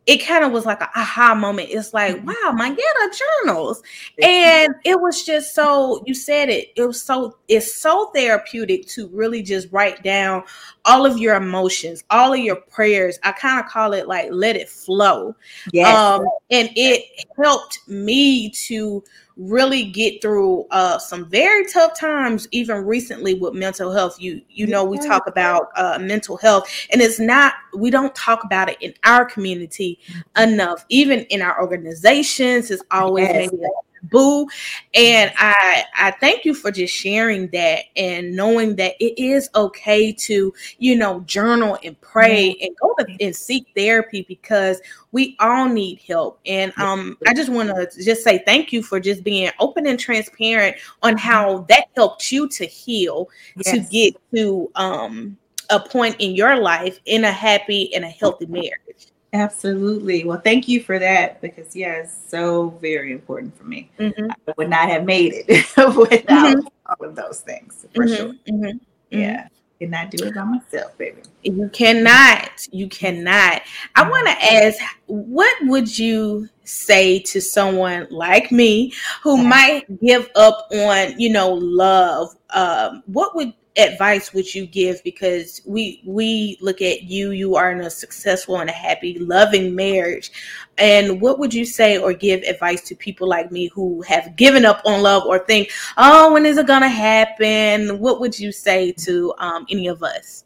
it kind of was like an aha moment. It's like, mm-hmm. wow, my Getta journals. And it was just so, you said it, it was so, it's so therapeutic to really just write down all of your emotions, all of your prayers. I kind of call it like, let it flow. Yes. Um, and it helped me to really get through uh, some very tough times even recently with mental health you you know we talk about uh, mental health and it's not we don't talk about it in our community mm-hmm. enough even in our organizations it's always yes. maybe boo and i i thank you for just sharing that and knowing that it is okay to you know journal and pray mm-hmm. and go to, and seek therapy because we all need help and um i just want to just say thank you for just being open and transparent on how mm-hmm. that helped you to heal yes. to get to um a point in your life in a happy and a healthy marriage Absolutely. Well, thank you for that because yeah, it's so very important for me. Mm-hmm. I would not have made it without mm-hmm. all of those things for mm-hmm. sure. Mm-hmm. Yeah. Cannot do it by myself, baby. You cannot. You cannot. I mm-hmm. want to ask, what would you say to someone like me who might give up on, you know, love? Um, what would advice would you give? Because we we look at you you are in a successful and a happy loving marriage. And what would you say or give advice to people like me who have given up on love or think oh when is it gonna happen? What would you say to um, any of us?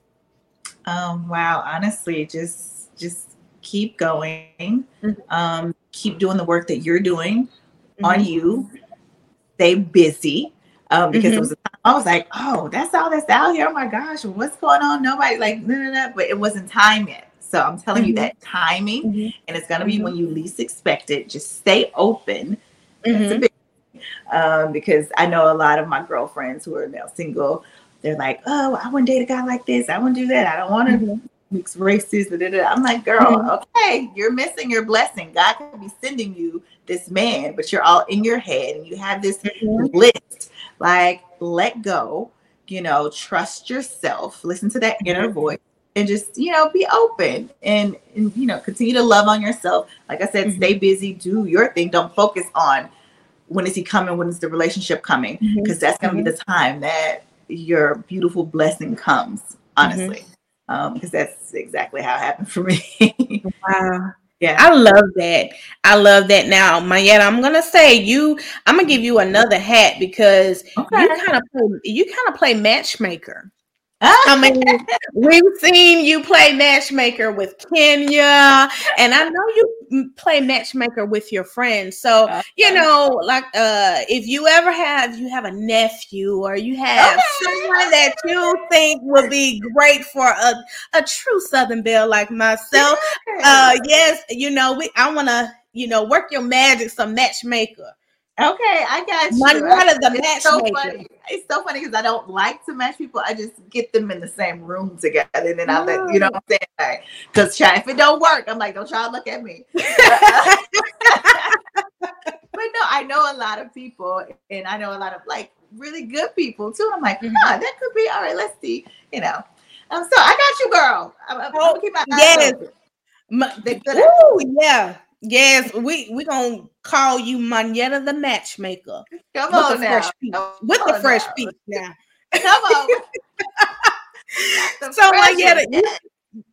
Um, wow honestly just just keep going. Mm-hmm. um, keep doing the work that you're doing mm-hmm. on you. Stay busy um, because mm-hmm. it was I was like, oh, that's all that's out here. Oh my gosh, what's going on? Nobody like, no, no, no. But it wasn't time yet. So I'm telling mm-hmm. you that timing, mm-hmm. and it's gonna be mm-hmm. when you least expect it. Just stay open. Mm-hmm. Big, um, because I know a lot of my girlfriends who are now single. They're like, oh, I wouldn't date a guy like this. I wouldn't do that. I don't want to. Mm-hmm. mixed races. Da, da, da. I'm like, girl, mm-hmm. okay, you're missing your blessing. God could be sending you this man, but you're all in your head and you have this mm-hmm. list. Like, let go, you know, trust yourself, listen to that inner mm-hmm. voice, and just you know be open and, and you know continue to love on yourself like i said mm-hmm. stay busy do your thing don't focus on when is he coming when is the relationship coming because mm-hmm. that's going to be mm-hmm. the time that your beautiful blessing comes honestly because um, that's exactly how it happened for me wow yeah, I love that. I love that. Now, Monyetta, I'm gonna say you. I'm gonna give you another hat because okay. you kind of play. You kind of play matchmaker. I mean, we've seen you play matchmaker with Kenya, and I know you play matchmaker with your friends. So, you know, like uh if you ever have you have a nephew or you have okay. someone that you think would be great for a, a true Southern Belle like myself, uh yes, you know, we I wanna, you know, work your magic some matchmaker. Okay, I got you. Of the match so funny. It's so funny because I don't like to match people. I just get them in the same room together, and then I let you know what I'm saying. Because if it don't work, I'm like, don't try to look at me. but no, I know a lot of people, and I know a lot of like really good people too. I'm like, mm-hmm. that could be all right. Let's see, you know. Um, so I got you, girl. I'm, I'm oh, keep my eyes yes. My, ooh, yeah. Yes, we we gonna call you Monyetta the matchmaker. Come with on now. Come with the fresh now. piece now. Come on. so Monyetta,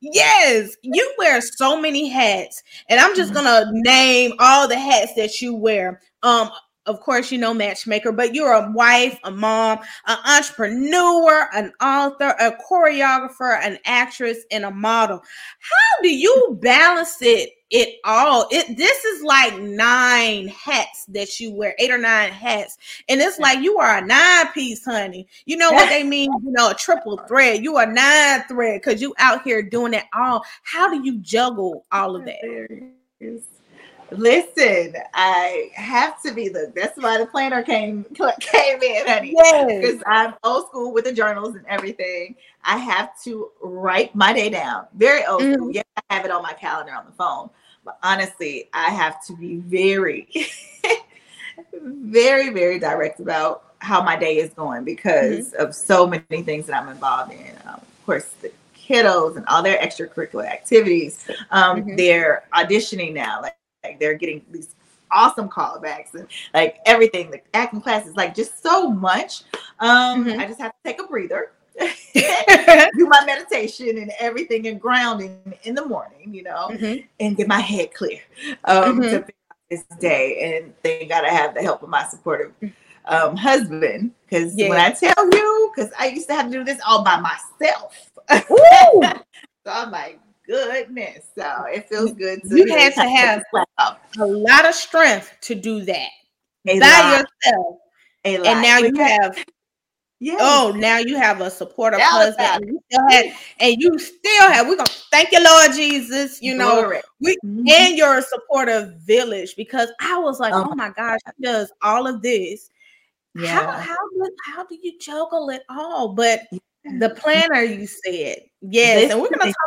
yes, you wear so many hats, and I'm just mm-hmm. gonna name all the hats that you wear. Um, of course, you know, matchmaker, but you're a wife, a mom, an entrepreneur, an author, a choreographer, an actress, and a model. How do you balance it it all? It this is like nine hats that you wear, eight or nine hats, and it's like you are a nine piece, honey. You know what they mean? You know, a triple thread. You are nine thread because you out here doing it all. How do you juggle all of that? Listen, I have to be the. That's why the planner came came in, honey. Because yes. I'm old school with the journals and everything. I have to write my day down. Very old mm. school. Yeah, I have it on my calendar on the phone. But honestly, I have to be very, very, very direct about how my day is going because mm-hmm. of so many things that I'm involved in. Um, of course, the kiddos and all their extracurricular activities. Um, mm-hmm. They're auditioning now. Like like they're getting these awesome callbacks and like everything, the acting classes, like just so much. Um, mm-hmm. I just have to take a breather. do my meditation and everything and grounding in the morning, you know, mm-hmm. and get my head clear um, mm-hmm. to this day. And thank God I have the help of my supportive um, husband because yeah. when I tell you, because I used to have to do this all by myself. so I'm like, goodness. So it feels good. To you had to have a lot of strength to do that a by lot. yourself. A and now you have Yes. Oh, now you have a supportive husband, and you still have, and you still have. We're gonna thank you, Lord Jesus. You know, Glory. we mm-hmm. and your supportive village because I was like, oh, oh my gosh, she does all of this. Yeah. How how do, how do you juggle it all? But the planner, you said yes, this and we're gonna talk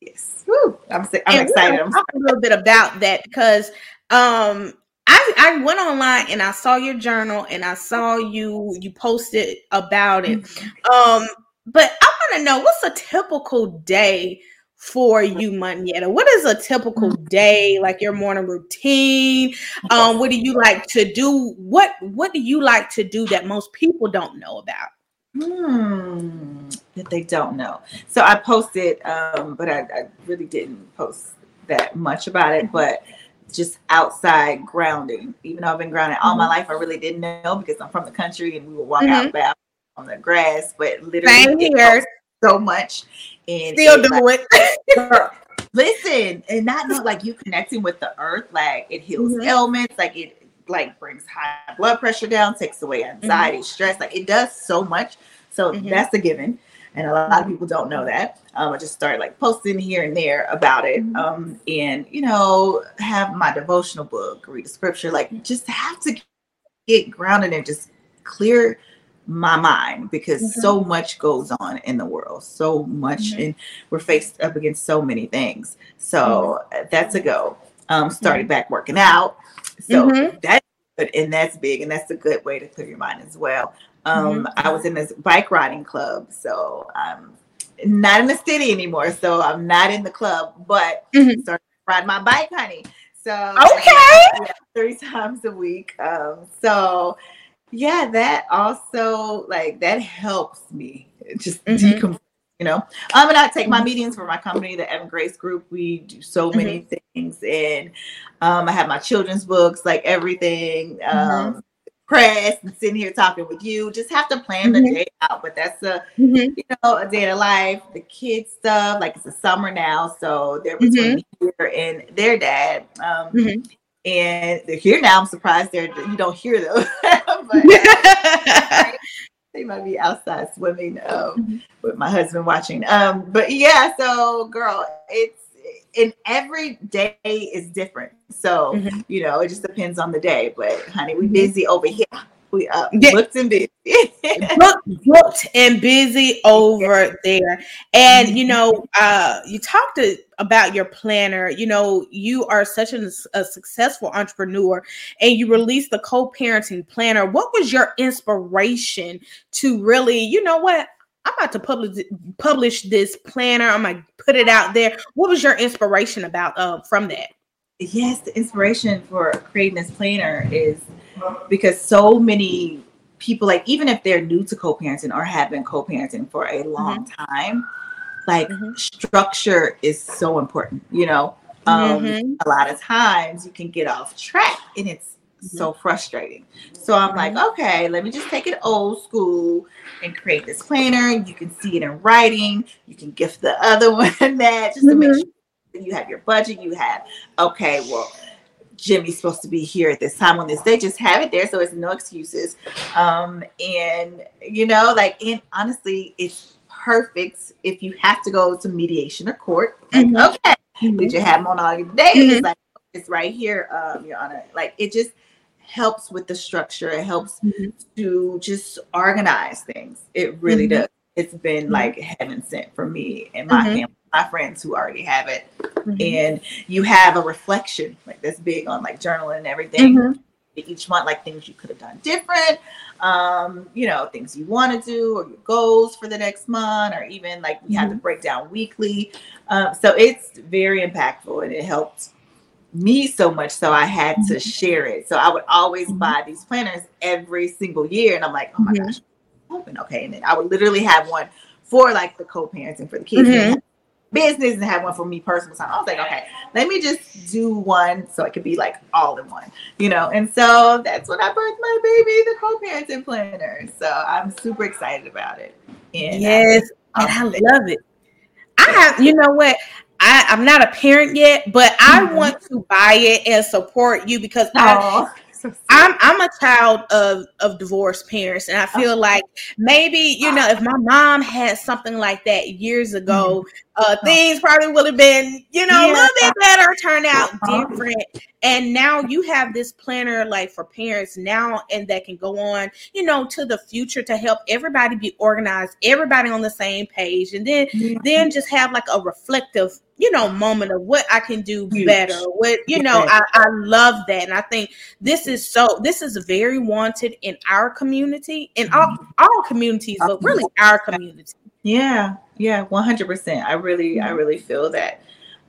Yes. Woo. I'm, I'm excited. I'm talk a little bit about that because um I, I went online and I saw your journal and I saw you you posted about it. Mm-hmm. Um, but I want to know what's a typical day for you, Monyetta? What is a typical mm-hmm. day, like your morning routine? Um, what do you like to do? What what do you like to do that most people don't know about? Hmm, that they don't know. So I posted, um, but I, I really didn't post that much about it. But just outside grounding. Even though I've been grounded all my mm-hmm. life, I really didn't know because I'm from the country and we would walk mm-hmm. out on the grass. But literally, here. so much and still do like, it. listen, and not know like you connecting with the earth, like it heals mm-hmm. ailments, like it like brings high blood pressure down, takes away anxiety, mm-hmm. stress. Like it does so much. So mm-hmm. that's a given. And a lot of people don't know that. Um, I just started like posting here and there about it. Mm-hmm. Um, and you know, have my devotional book, read the scripture, like just have to get grounded and just clear my mind because mm-hmm. so much goes on in the world, so much, mm-hmm. and we're faced up against so many things. So mm-hmm. that's a go. Um, started back working out, so mm-hmm. that's good, and that's big, and that's a good way to clear your mind as well. Um, I was in this bike riding club, so I'm not in the city anymore, so I'm not in the club, but mm-hmm. started ride my bike, honey. So okay, yeah, three times a week. Um, so yeah, that also like that helps me just mm-hmm. You know, um, and I take my mm-hmm. meetings for my company, the Evan Grace Group. We do so many mm-hmm. things, and um, I have my children's books, like everything. Mm-hmm. Um, mm-hmm press and sitting here talking with you. Just have to plan mm-hmm. the day out. But that's a mm-hmm. you know a day of life. The kids stuff, like it's the summer now, so they're between mm-hmm. here and their dad. Um, mm-hmm. and they're here now. I'm surprised they're you don't hear them, but uh, they might be outside swimming um, mm-hmm. with my husband watching. Um, but yeah, so girl, it's and every day is different. So, mm-hmm. you know, it just depends on the day. But honey, we mm-hmm. busy over here. We up yeah. booked and busy. booked, booked and busy over there. And you mm-hmm. know, uh, you talked to, about your planner. You know, you are such a, a successful entrepreneur, and you released the co-parenting planner. What was your inspiration to really, you know, what I'm about to publish publish this planner. I'm gonna put it out there. What was your inspiration about uh, from that? Yes, the inspiration for creating this planner is because so many people, like even if they're new to co-parenting or have been co-parenting for a long mm-hmm. time, like mm-hmm. structure is so important. You know, um, mm-hmm. a lot of times you can get off track, and it's. So frustrating. So I'm like, mm-hmm. okay, let me just take it old school and create this planner. You can see it in writing. You can gift the other one that just to make mm-hmm. sure you have your budget. You have, okay, well, Jimmy's supposed to be here at this time on this day. Just have it there so it's no excuses. Um, and you know, like and honestly, it's perfect if you have to go to mediation or court. mm-hmm. okay, mm-hmm. did you have them on all your days? Mm-hmm. Like it's right here, um, Your Honor. Like it just helps with the structure. It helps mm-hmm. to just organize things. It really mm-hmm. does. It's been mm-hmm. like heaven sent for me and my mm-hmm. family, my friends who already have it. Mm-hmm. And you have a reflection, like that's big on like journaling and everything. Mm-hmm. Each month, like things you could have done different, um, you know, things you want to do or your goals for the next month, or even like we have to break down weekly. Um, so it's very impactful and it helped me so much so I had to mm-hmm. share it. So I would always mm-hmm. buy these planners every single year. And I'm like, oh my mm-hmm. gosh, open. Okay. And then I would literally have one for like the co-parenting for the kids mm-hmm. business and have one for me personal time. I was like, okay, let me just do one so it could be like all in one, you know? And so that's when I birthed my baby, the co-parenting planner. So I'm super excited about it. And yes, I, and I love it. I have, you know what? I, am not a parent yet, but I mm-hmm. want to buy it and support you because I, I'm I'm a child of of divorced parents, and I feel like maybe you know if my mom had something like that years ago, mm-hmm. uh, things probably would have been you know yeah. a little bit better, turned out uh-huh. different. And now you have this planner like for parents now, and that can go on, you know, to the future to help everybody be organized, everybody on the same page, and then then just have like a reflective you know moment of what i can do better what you know I, I love that and i think this is so this is very wanted in our community in all, mm-hmm. all communities but really our community. Yeah. Yeah 100% i really i mm-hmm. really feel that.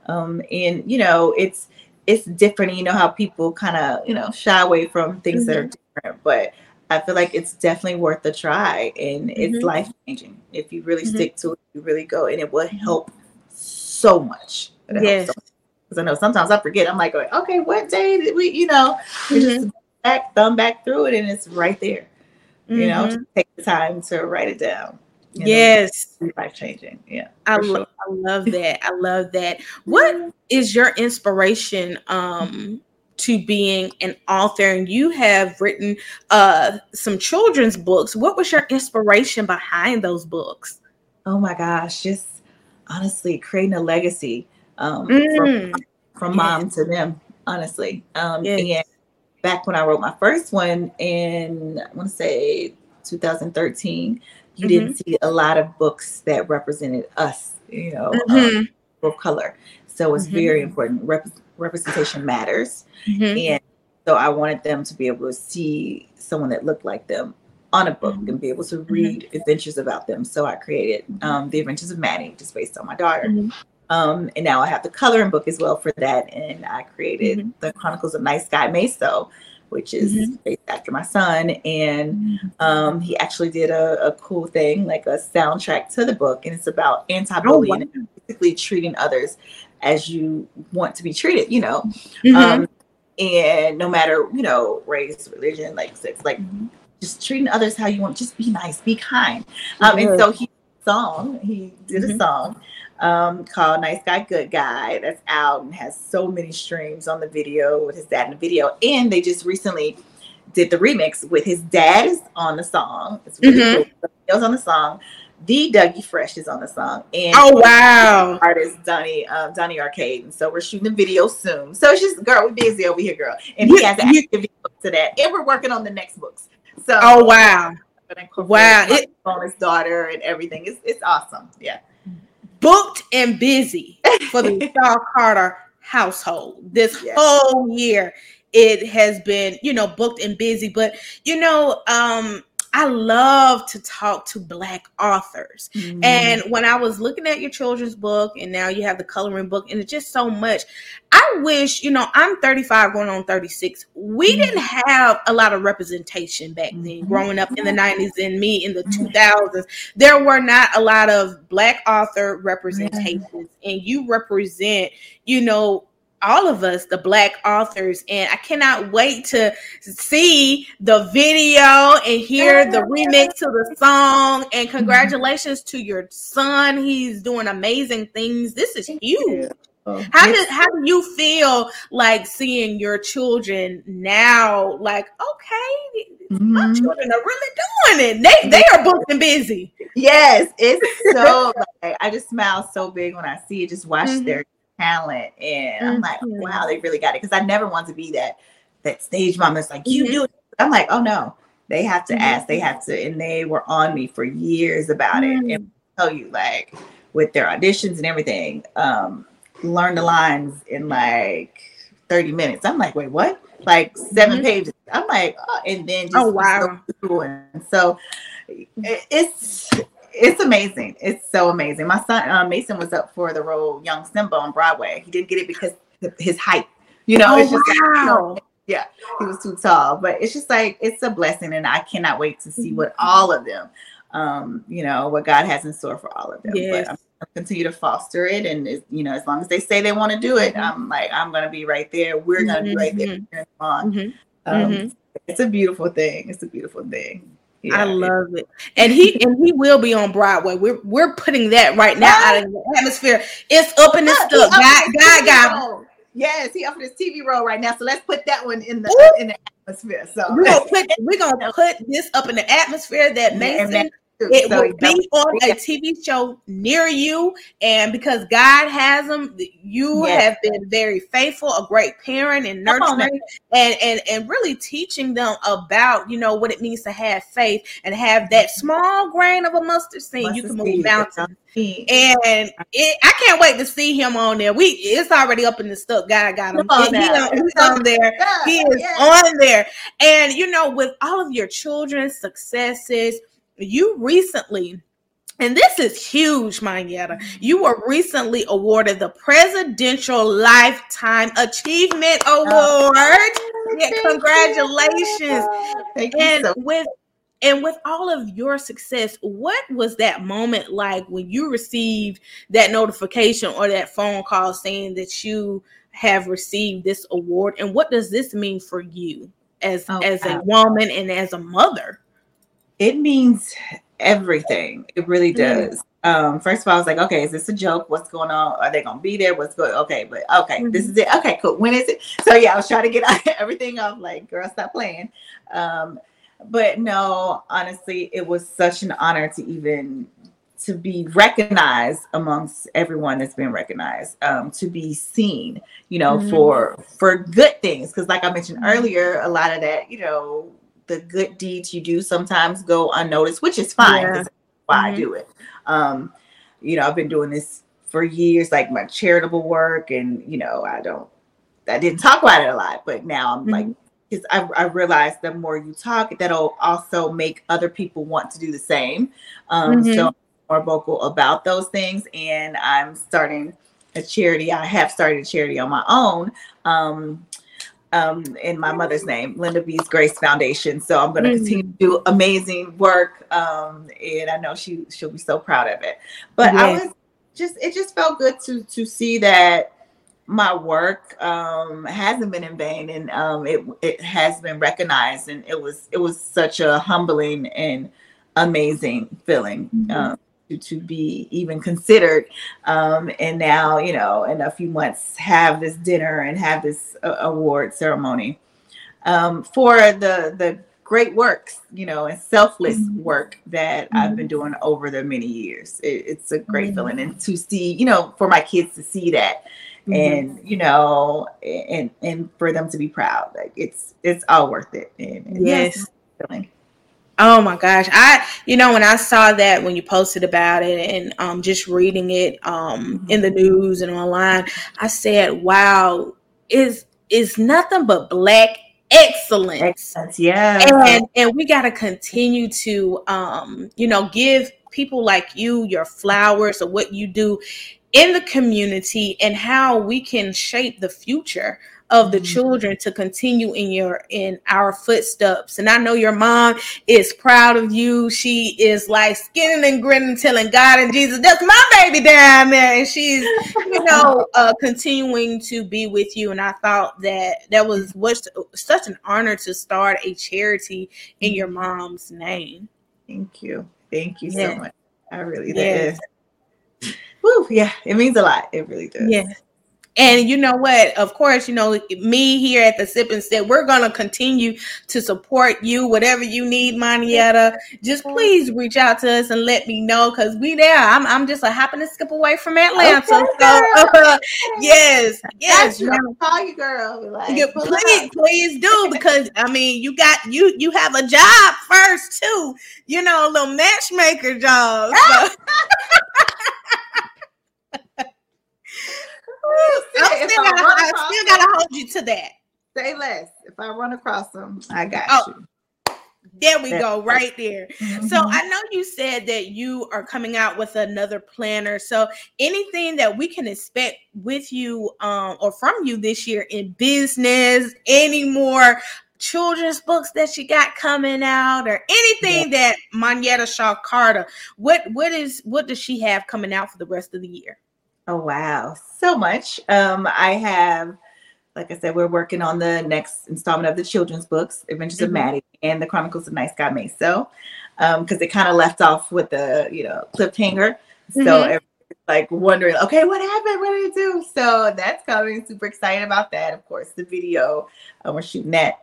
Um and you know it's it's different you know how people kind of you know shy away from things mm-hmm. that are mm-hmm. different but I feel like it's definitely worth a try and it's mm-hmm. life changing if you really mm-hmm. stick to it, you really go and it will help so much. Yes. Because I know sometimes I forget. I'm like, okay, what day did we, you know, mm-hmm. just back, thumb back through it and it's right there. Mm-hmm. You know, mm-hmm. take the time to write it down. Yes. Life changing. Yeah. I, lo- sure. I love that. I love that. What is your inspiration um to being an author and you have written uh some children's books. What was your inspiration behind those books? Oh my gosh, just honestly creating a legacy um, mm. from, from mom to them, honestly. Um, yes. And back when I wrote my first one in, I want to say 2013, you mm-hmm. didn't see a lot of books that represented us, you know, um, mm-hmm. of color. So it's mm-hmm. very important. Rep- representation matters. Mm-hmm. And so I wanted them to be able to see someone that looked like them on a book mm-hmm. and be able to read adventures about them. So I created um, The Adventures of Maddie, just based on my daughter. Um, and now I have the coloring book as well for that. And I created mm-hmm. the Chronicles of Nice Guy Meso, which is mm-hmm. based after my son. And mm-hmm. um, he actually did a, a, cool thing, like a soundtrack to the book. And it's about anti bullying oh, wow. and basically treating others as you want to be treated, you know. Mm-hmm. Um, and no matter, you know, race, religion, like sex, like mm-hmm. just treating others how you want, just be nice, be kind. Um, and so he song, he did a mm-hmm. song um, called Nice Guy, Good Guy that's out and has so many streams on the video with his dad in the video. And they just recently did the remix with his dad is on the song. It's really mm-hmm. cool. He was on the song. The Dougie Fresh is on the song. And oh wow. Artist Donnie um, Donnie Arcade. And so we're shooting the video soon. So it's just girl, we're busy over here, girl. And he has an active to that. And we're working on the next books. So Oh wow. Wow. It, on his daughter and everything. It's it's awesome. Yeah booked and busy for the Shaw Carter household this yes. whole year. It has been, you know, booked and busy, but you know, um, I love to talk to Black authors. Mm-hmm. And when I was looking at your children's book, and now you have the coloring book, and it's just so much. I wish, you know, I'm 35 going on 36. We mm-hmm. didn't have a lot of representation back then, mm-hmm. growing up in the 90s and me in the 2000s. Mm-hmm. There were not a lot of Black author representations, and you represent, you know, all of us, the black authors. And I cannot wait to see the video and hear the remix to the song. And congratulations to your son. He's doing amazing things. This is huge. How did how do you feel like seeing your children now? Like, okay, mm-hmm. my children are really doing it. They they are booked and busy. Yes, it's so like I just smile so big when I see it. Just watch mm-hmm. their talent. And I'm like, mm-hmm. wow, they really got it. Because I never want to be that that stage mom that's like, you mm-hmm. do it. I'm like, oh no, they have to mm-hmm. ask, they have to, and they were on me for years about it. And mm. tell you, like, with their auditions and everything, um, learn the lines in like 30 minutes. I'm like, wait, what? Like 7 mm-hmm. pages. I'm like, oh, and then just oh wow. And so it's it's amazing. It's so amazing. My son uh, Mason was up for the role Young Simba on Broadway. He didn't get it because his height. You know, oh, it's just wow. like, yeah, he was too tall. But it's just like it's a blessing, and I cannot wait to see what mm-hmm. all of them, um, you know, what God has in store for all of them. Yes. But I'm continue to foster it, and you know, as long as they say they want to do it, mm-hmm. I'm like, I'm gonna be right there. We're gonna mm-hmm. be right there. Mm-hmm. mm-hmm. Um, mm-hmm. It's a beautiful thing. It's a beautiful thing. Yeah, I love it. And he and he will be on Broadway. We're we're putting that right now out of the atmosphere. It's up in the stuff. God, God, God. Yes, he offered his TV role right now. So let's put that one in the Ooh. in the atmosphere. So we're gonna put we're gonna put this up in the atmosphere that Mason it so will be on a TV show near you, and because God has them, you yes. have been very faithful, a great parent, and nurturing, and and and really teaching them about you know what it means to have faith and have that small grain of a mustard seed. Mustard you can move mountains. And it, I can't wait to see him on there. We it's already up in the stuff. God got him. He, he he's on there. He is on there. And you know, with all of your children's successes, you recently and this is huge, Monyetta. You were recently awarded the Presidential Lifetime Achievement Award. Oh, yeah, congratulations. Thank and so with and with all of your success, what was that moment like when you received that notification or that phone call saying that you have received this award? And what does this mean for you as oh, as a woman and as a mother? It means everything. It really does. Mm-hmm. Um, first of all, I was like, okay, is this a joke? What's going on? Are they gonna be there? What's going? Okay, but okay, mm-hmm. this is it. Okay, cool. When is it? So yeah, I was trying to get everything off. Like, girl, stop playing. Um, but no, honestly, it was such an honor to even to be recognized amongst everyone that's been recognized um, to be seen you know mm-hmm. for for good things because like i mentioned mm-hmm. earlier a lot of that you know the good deeds you do sometimes go unnoticed, which is fine. Yeah. That's why Mhm. I do it. Um, you know, I've been doing this for years, like my charitable work, and you know, I don't, I didn't talk about it a lot, but now I'm like, because I, I realized the more you talk, that'll also make other people want to do the same. Um, Mhm. So I'm more vocal about those things, and I'm starting a charity. I have started a charity on my own. Um, um, in my mother's name, Linda B's Grace Foundation. So I'm going to Mhm. continue to do amazing work, um, and I know she she'll be so proud of it. But I was just it just felt good to to see that my work um, hasn't been in vain, and um, it it has been recognized, and it was it was such a humbling and amazing feeling. Mhm. Um, to, be even considered um, and now you know in a few months have this dinner and have this uh, award ceremony um, for the the great works you know and selfless Mhm. work that i've been doing over the many years it, it's a great Mhm. feeling and to see you know for my kids to see that Mhm. and you know and and for them to be proud like it's it's all worth it and, and Yes. feeling. Oh my gosh. I you know when I saw that when you posted about it and um just reading it um in the news and online, I said, "Wow, is is nothing but black excellence." excellence yeah And and we got to continue to um you know give people like you your flowers or what you do in the community and how we can shape the future of the Mhm. children to continue in your in our footsteps and i know your mom is proud of you she is like skinning and grinning telling god and jesus that's my baby down there and she's you know uh continuing to be with you and i thought that that was was such an honor to start a charity in your mom's name Thank you. Thank you so much. I really Yes. did. Woo, yeah, it means a lot. It really does. Yeah. And you know what? Of course, you know, me here at the Sip and Sit, we're going to continue to support you, whatever you need, Monyetta. Just please reach out to us and let me know because we there. I'm, I'm just a hop and a skip away from Atlanta. Okay, so, girl. yes, yes. You. I'll call you, girl. Like, Yeah, please, please do because I mean you got you you have a job first too, you know, a little matchmaker job. So. Ooh, I'm still gotta, I still gotta hold you to that. say less. If I run across them, I got Oh, you. There we go, right there. So Mhm. I know you said that you are coming out with another planner. So anything that we can expect with you um, or from you this year in business, any more children's books that you got coming out, or anything that Monyetta Shaw Carter, what what is what does she have coming out for the rest of the year? Oh wow, so much. Um, I have, like I said, we're working on the next installment of the children's books, Adventures Mhm. of Maddie and the Chronicles of Nice Guy Meso, um, because it kind of left off with the you know cliffhanger. So Mhm. like wondering, okay, what happened? What did it do? So that's coming. Super excited about that. Of course, the video uh, we're shooting that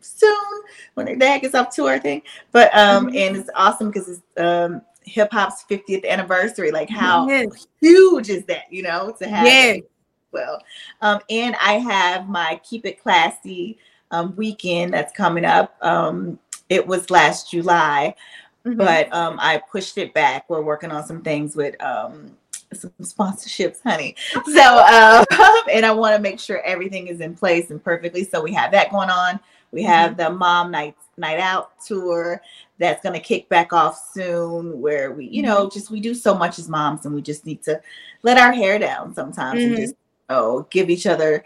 soon when their dad gets off tour, I think. But um, Mhm. and it's awesome because it's um hip hop's 50th anniversary. Like how Yes. huge is that, you know, to have Yes. well. Um, and I have my Keep It Classy um, weekend that's coming up. Um, it was last July, Mhm. but um, I pushed it back. We're working on some things with um, some sponsorships, honey. So, uh, and I want to make sure everything is in place and perfectly. So we have that going on. We have the Mom Night Night Out tour that's going to kick back off soon. Where we, you know, just we do so much as moms, and we just need to let our hair down sometimes and Mhm. just oh give each other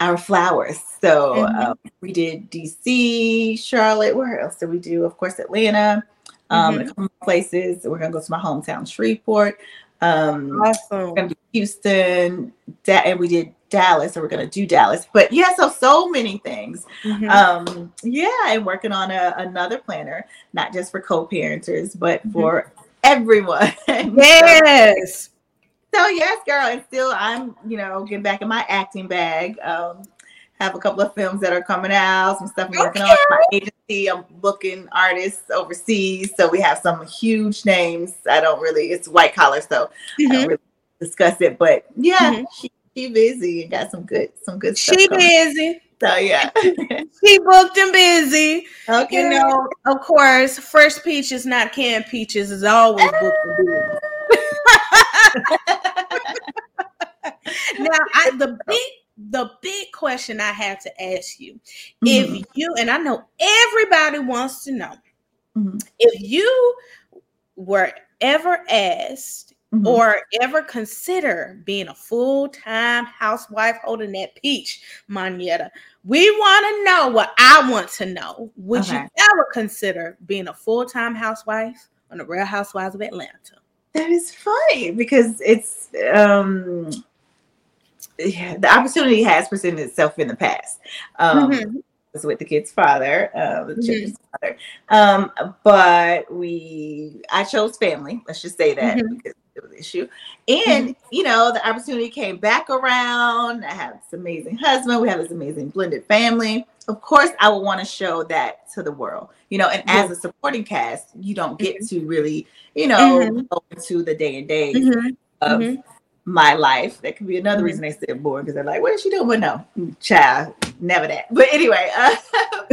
our flowers. So Mhm. um, we did DC, Charlotte. Where else did we do? Of course, Atlanta. Um, Mhm. a couple places. We're gonna go to my hometown, Shreveport. Um, Awesome. we're gonna do Houston, da- and we did Dallas, so we're gonna do Dallas. But yeah, so so many things. Mhm. Um, yeah, and working on a, another planner, not just for co-parenters, but Mhm. for everyone. Yes. so yes, girl, and still I'm, you know, getting back in my acting bag. Um, have a couple of films that are coming out, some stuff I'm working on. My agency, I'm booking artists overseas, so we have some huge names. I don't really, it's white collar, so I Mhm. don't really discuss it. But yeah, Mhm. she, she busy and got some good, some good stuff. She busy. So yeah, she booked and busy. Okay. You know, of course, fresh peaches, not canned peaches, is always booked and busy. now, I, the big the big question I have to ask you, mm-hmm. if you and I know everybody wants to know, mm-hmm. if you were ever asked mm-hmm. or ever consider being a full-time housewife holding that peach, Monyetta, we want to know what I want to know. Would okay. you ever consider being a full-time housewife on the Real Housewives of Atlanta? That is funny because it's um yeah, the opportunity has presented itself in the past. Um, mm-hmm. Was with the kid's father, uh, the mm-hmm. father. Um, but we, I chose family. Let's just say that mm-hmm. because it was an issue. And mm-hmm. you know, the opportunity came back around. I have this amazing husband. We have this amazing blended family. Of course, I would want to show that to the world. You know, and as a supporting cast, you don't get mm-hmm. to really, you know, mm-hmm. go into the day and days of my life. That could be another mm-hmm. reason they said boring because they're like, what is she doing? But no, child, never that. But anyway, uh,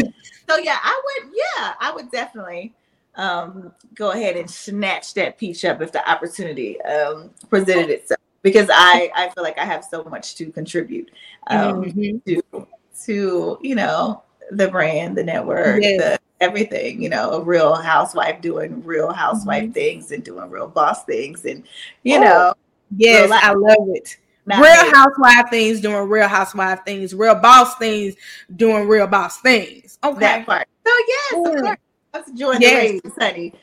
so yeah, I would, yeah, I would definitely um, go ahead and snatch that peach up if the opportunity um, presented itself because I, I feel like I have so much to contribute um, mm-hmm. to, to, you know, the brand, the network, yes. the everything, you know, a real housewife doing real housewife mm-hmm. things and doing real boss things and, you oh. know, Yes, I love it. Not real housewife things doing real housewife things, real boss things doing real boss things. Okay. That part. So yes, of course. Let's join yes. the race, honey.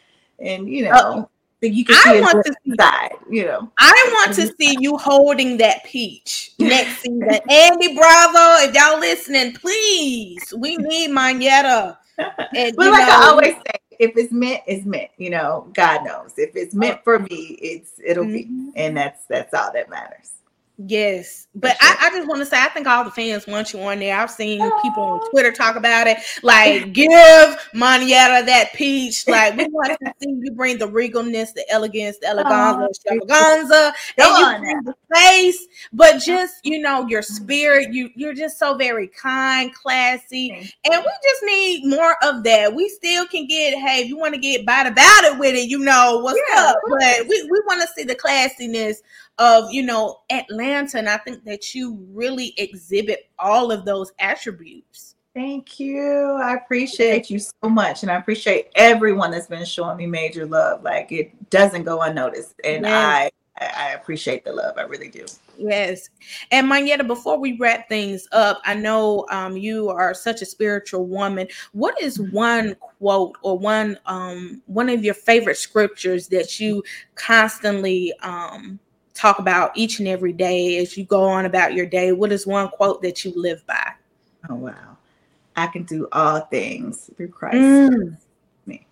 And you know, uh, you can I want to see side, you know. I want to see you holding that peach next season. Andy Bravo, if y'all listening, please. We need Monyetta. And, but like know, I always say, if it's meant, it's meant. You know, God knows. If it's meant for me, it's it'll mm-hmm. be, and that's that's all that matters. Yes, but sure. I, I, just want to say I think all the fans want you on there. I've seen people on Twitter talk about it. Like, give Monyetta that peach. Like, we want to see you bring the regalness, the elegance, the eleganza, oh, extravaganza, and you the face, but just you know your spirit. You you're just so very kind, classy, and we just need more of that. We still can get hey, if you want to get bad about it with it, you know what's yeah, up. But we we want to see the classiness of you know Atlanta, and I think that you really exhibit all of those attributes. Thank you. I appreciate you so much, and I appreciate everyone that's been showing me major love. Like it doesn't go unnoticed, and yes. I I appreciate the love. I really do. Yes. And Monyetta, before we wrap things up, I know um, you are such a spiritual woman. What is one quote or one um, one of your favorite scriptures that you constantly um, talk about each and every day as you go on about your day? What is one quote that you live by? Oh wow. I can do all things through Christ. Mm. Me.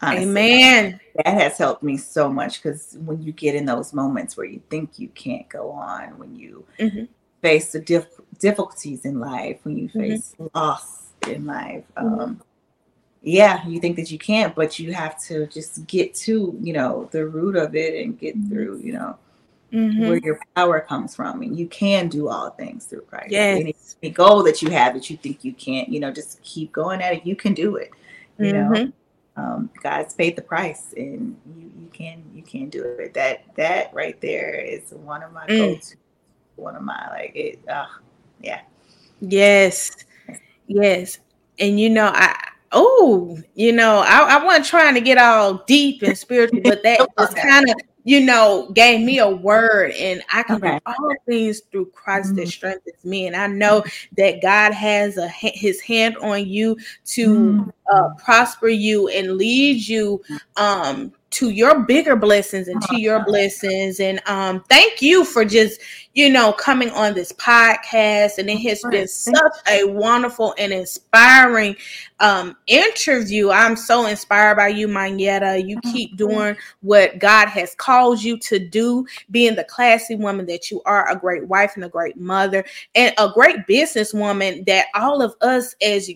Honestly, Amen. That has helped me so much because when you get in those moments where you think you can't go on, when you mm-hmm. face the diff- difficulties in life, when you mm-hmm. face mm-hmm. loss in life, mm-hmm. um, yeah, you think that you can't, but you have to just get to, you know, the root of it and get mm-hmm. through, you know, mm-hmm. where your power comes from. And you can do all things through Christ. Yes. Any, any, goal that you have that you think you can't, you know, just keep going at it. You can do it. You mm-hmm. know, um, God's paid the price and you, you can you can do it. That that right there is one of my mm. go-to, one of my like it uh, yeah. Yes. Yes. And you know, I oh, you know, I, I wasn't trying to get all deep and spiritual, but that was kind of you know, gave me a word, and I can okay. do all things through Christ mm-hmm. that strengthens me. And I know that God has a His hand on you to mm-hmm. Uh, prosper you and lead you um, to your bigger blessings and to your blessings. And um, thank you for just, you know, coming on this podcast. And it has been such a wonderful and inspiring um, interview. I'm so inspired by you, Monyetta. You mm-hmm. keep doing what God has called you to do, being the classy woman that you are, a great wife and a great mother, and a great businesswoman that all of us as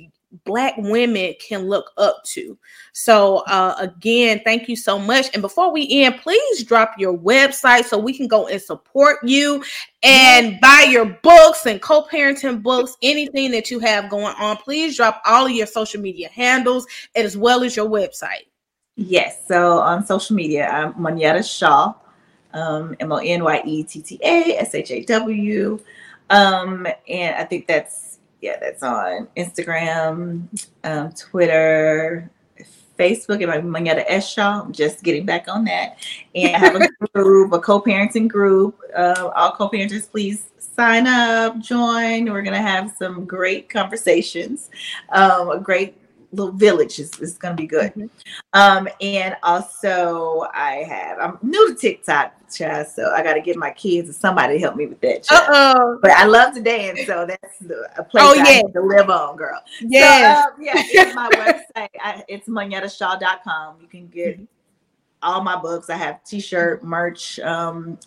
black women can look up to. So uh, again thank you so much. And before we end please drop your website so we can go and support you and buy your books and co-parenting books anything that you have going on. Please drop all of your social media handles as well as your website. Yes. So on social media i'm monyetta shaw um, m-o-n-y-e-t-t-a-s-h-a-w um, and i think that's yeah, that's on Instagram, um, Twitter, Facebook, and my Monyetta S Shaw. I'm just getting back on that. And I have a group, a co-parenting group. Uh, all co-parenters, please sign up, join. We're gonna have some great conversations, um, a great little village is, is going to be good. Mm-hmm. Um, and also I have, I'm new to TikTok, child, so I got to get my kids or somebody to help me with that. oh But I love to dance, so that's a place oh, yeah. to live on, girl. Yes. So, uh, yeah. It's my website. I, it's monyettashaw.com. You can get mm-hmm. all my books. I have t-shirt, merch, um,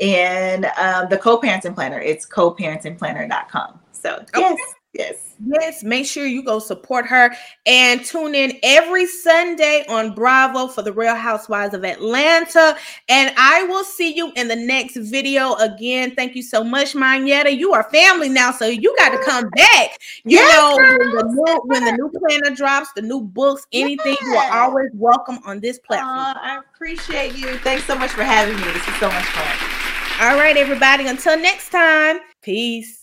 and um, the co-parenting planner. It's co-parentingplanner.com. So okay. yes. Yes. Yes. Make sure you go support her and tune in every Sunday on Bravo for the Real Housewives of Atlanta. And I will see you in the next video again. Thank you so much, Monyetta. You are family now, so you got to come back. You yes, know, when the, new, when the new planner drops, the new books, anything, yes. you are always welcome on this platform. Uh, I appreciate you. Thanks so much for having me. This is so much fun. All right, everybody. Until next time, peace.